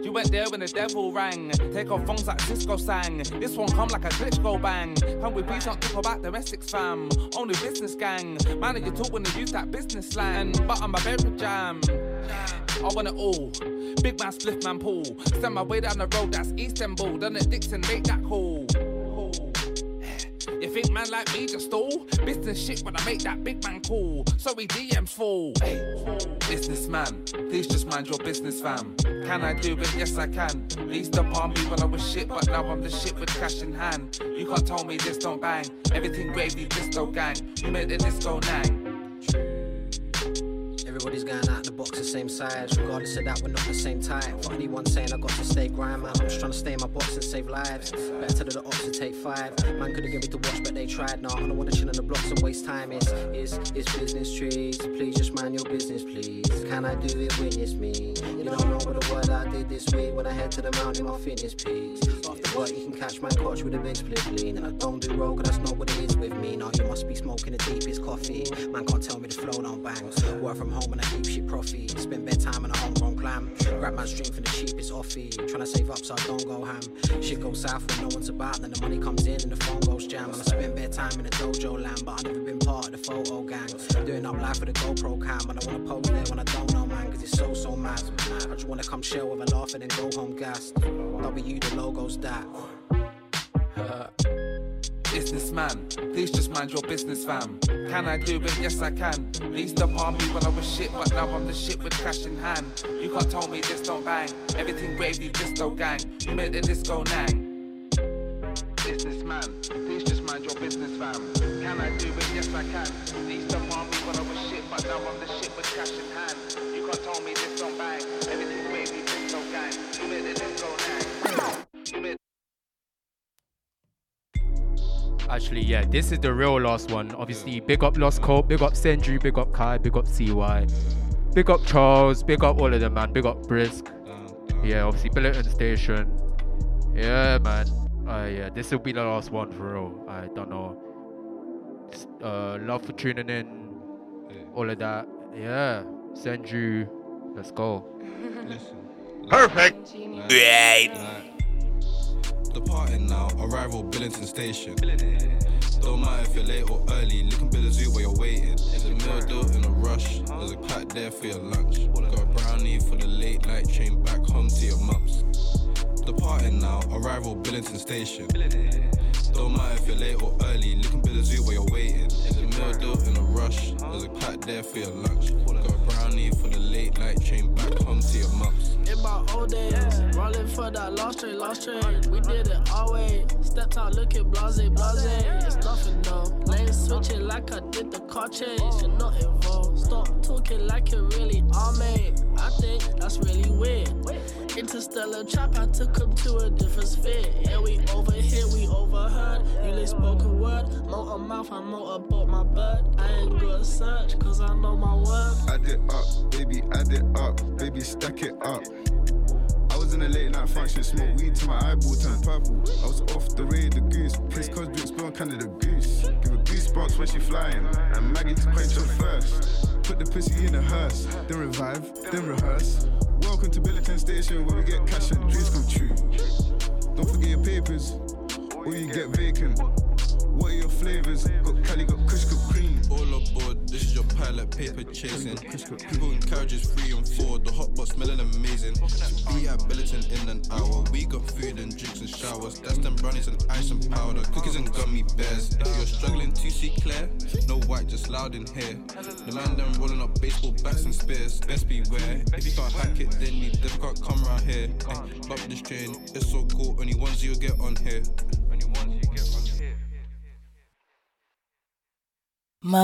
You went there when the devil rang. Take off phones like Cisco sang. This one come like a glitch go bang. Can we please not talk about domestics fam? Only business gang. Man, you talk when they use that business slang. But I'm a beverage jam. I want it all. Big man, split man, pool. Send my way down the road, that's Istanbul. Done it Dixon, make that call. You think man like me just stall? Business shit when I make that big man call. So we DMs fall. Businessman, please just mind your business, fam. Can I do it? Yes, I can. Least upon me when I was shit, but now I'm the shit with cash in hand. You can't tell me this don't bang. Everything gravy, disco gang. You made the disco nang. Everybody's going out the box the same size. Regardless of that, we're not the same type. For anyone saying I got to stay grind, man, I'm just trying to stay in my box and save lives. Better tell the ops to take five. Man could've given me to watch, but they tried. Nah, I don't wanna chill in the blocks and waste time. It's, it's, it's business trees. Please just mind your business, please. Can I do it? Witness me. You don't know what the word I did this week when I head to the mountain, my fitness piece. After work, you can catch my coach with a big split lean. And I don't do roll, cause that's not what it is with me. No, you must be smoking the deepest coffee. Man can't tell me the flow don't bang. Work from home and I keep shit profit. Spend bedtime in a homegrown clam. Grab my stream for the cheapest offie. Tryna save up so I don't go ham. Shit goes south when no one's about. Then the money comes in and the phone goes jam. And I spend bedtime in a dojo land, but I've never been part of the photo gang. Doing up live for the GoPro cam. And I wanna pose there when I don't know, man, cause it's so, so mad. I just wanna come chill with a laugh and then go home gassed. W, the logo's that. Businessman, please just mind your business, fam. Can I do it? Yes, I can. Up on me when I was shit, but now I'm the shit with cash in hand. You can't tell me this don't bang. Everything wavy, disco gang. You made the disco nang. Businessman, please just mind your business, fam. Can I do it? Yes, I can. Up on me when I was shit, but now I'm the shit with cash in hand. You can't tell me this don't bang. Everything wavy, disco gang. You made the disco nang. You made Actually, yeah, this is the real last one. Obviously, big up Lost Cope, big up Sendry, big up Kai, big up CY, big up Charles, big up all of them, man. Big up Brisk. Yeah, obviously, Billiton Station. Yeah, man. Uh, yeah, this will be the last one for real. I don't know. Uh, love for tuning in. All of that. Yeah, Sendry. Let's go. Listen, Perfect. Right. Departing now, arrival Billington Station. Don't matter if you're late or early, looking Bill Zoo while you're waiting. There's a meal deal in a rush, there's a pack there for your lunch. Got a brownie for the late night train back home to your mum's. Departing now, arrival Billington Station. Don't matter if you're late or early, looking Bill Zoo while you're waiting. There's a meal deal in a rush, there's a pack there for your lunch. Got a brownie for the late night train back home to your mum's. In my old days, rolling for that lost train, lost train. We did it way. Stepped out looking blase, blase. It's nothing though. Lane switching like I did the car chase. You're not involved. Stop talking like you really are, mate. I think that's really weird. Interstellar trap, I took him to a different sphere. Yeah, we over here, we overheard. You lay spoken word. Motor mouth, I motorboat my bird. I ain't gonna search, cause I know my worth. Add it up, baby, add it up, baby, stack it up. Was in a late night function, smoke weed till my eyeball turned purple. I was off the raid, the goose, place cause drinks blow Canada goose. Give her goosebumps when she flying, and Maggie to quench her first. Put the pussy in a hearse, then revive, then rehearse. Welcome to Billington Station where we get cash and dreams come true. Don't forget your papers, or you get vacant. What are your flavors? Got Cali, got Kush, got cream. All aboard, this is your pilot, paper chasing. People in carriages three and four, the hot pot smelling amazing. Be at Billiton in an hour. We got food and drinks and showers. That's them brownies and ice and powder. Cookies and gummy bears. If you're struggling to see clear, no white, just loud in here. The man them rolling up baseball bats and spears. Best beware. If you can't hack it, then you never can't come around here. Ay, Bump this train, it's so cool. Only ones you'll get on here. Only ones you get on Mo.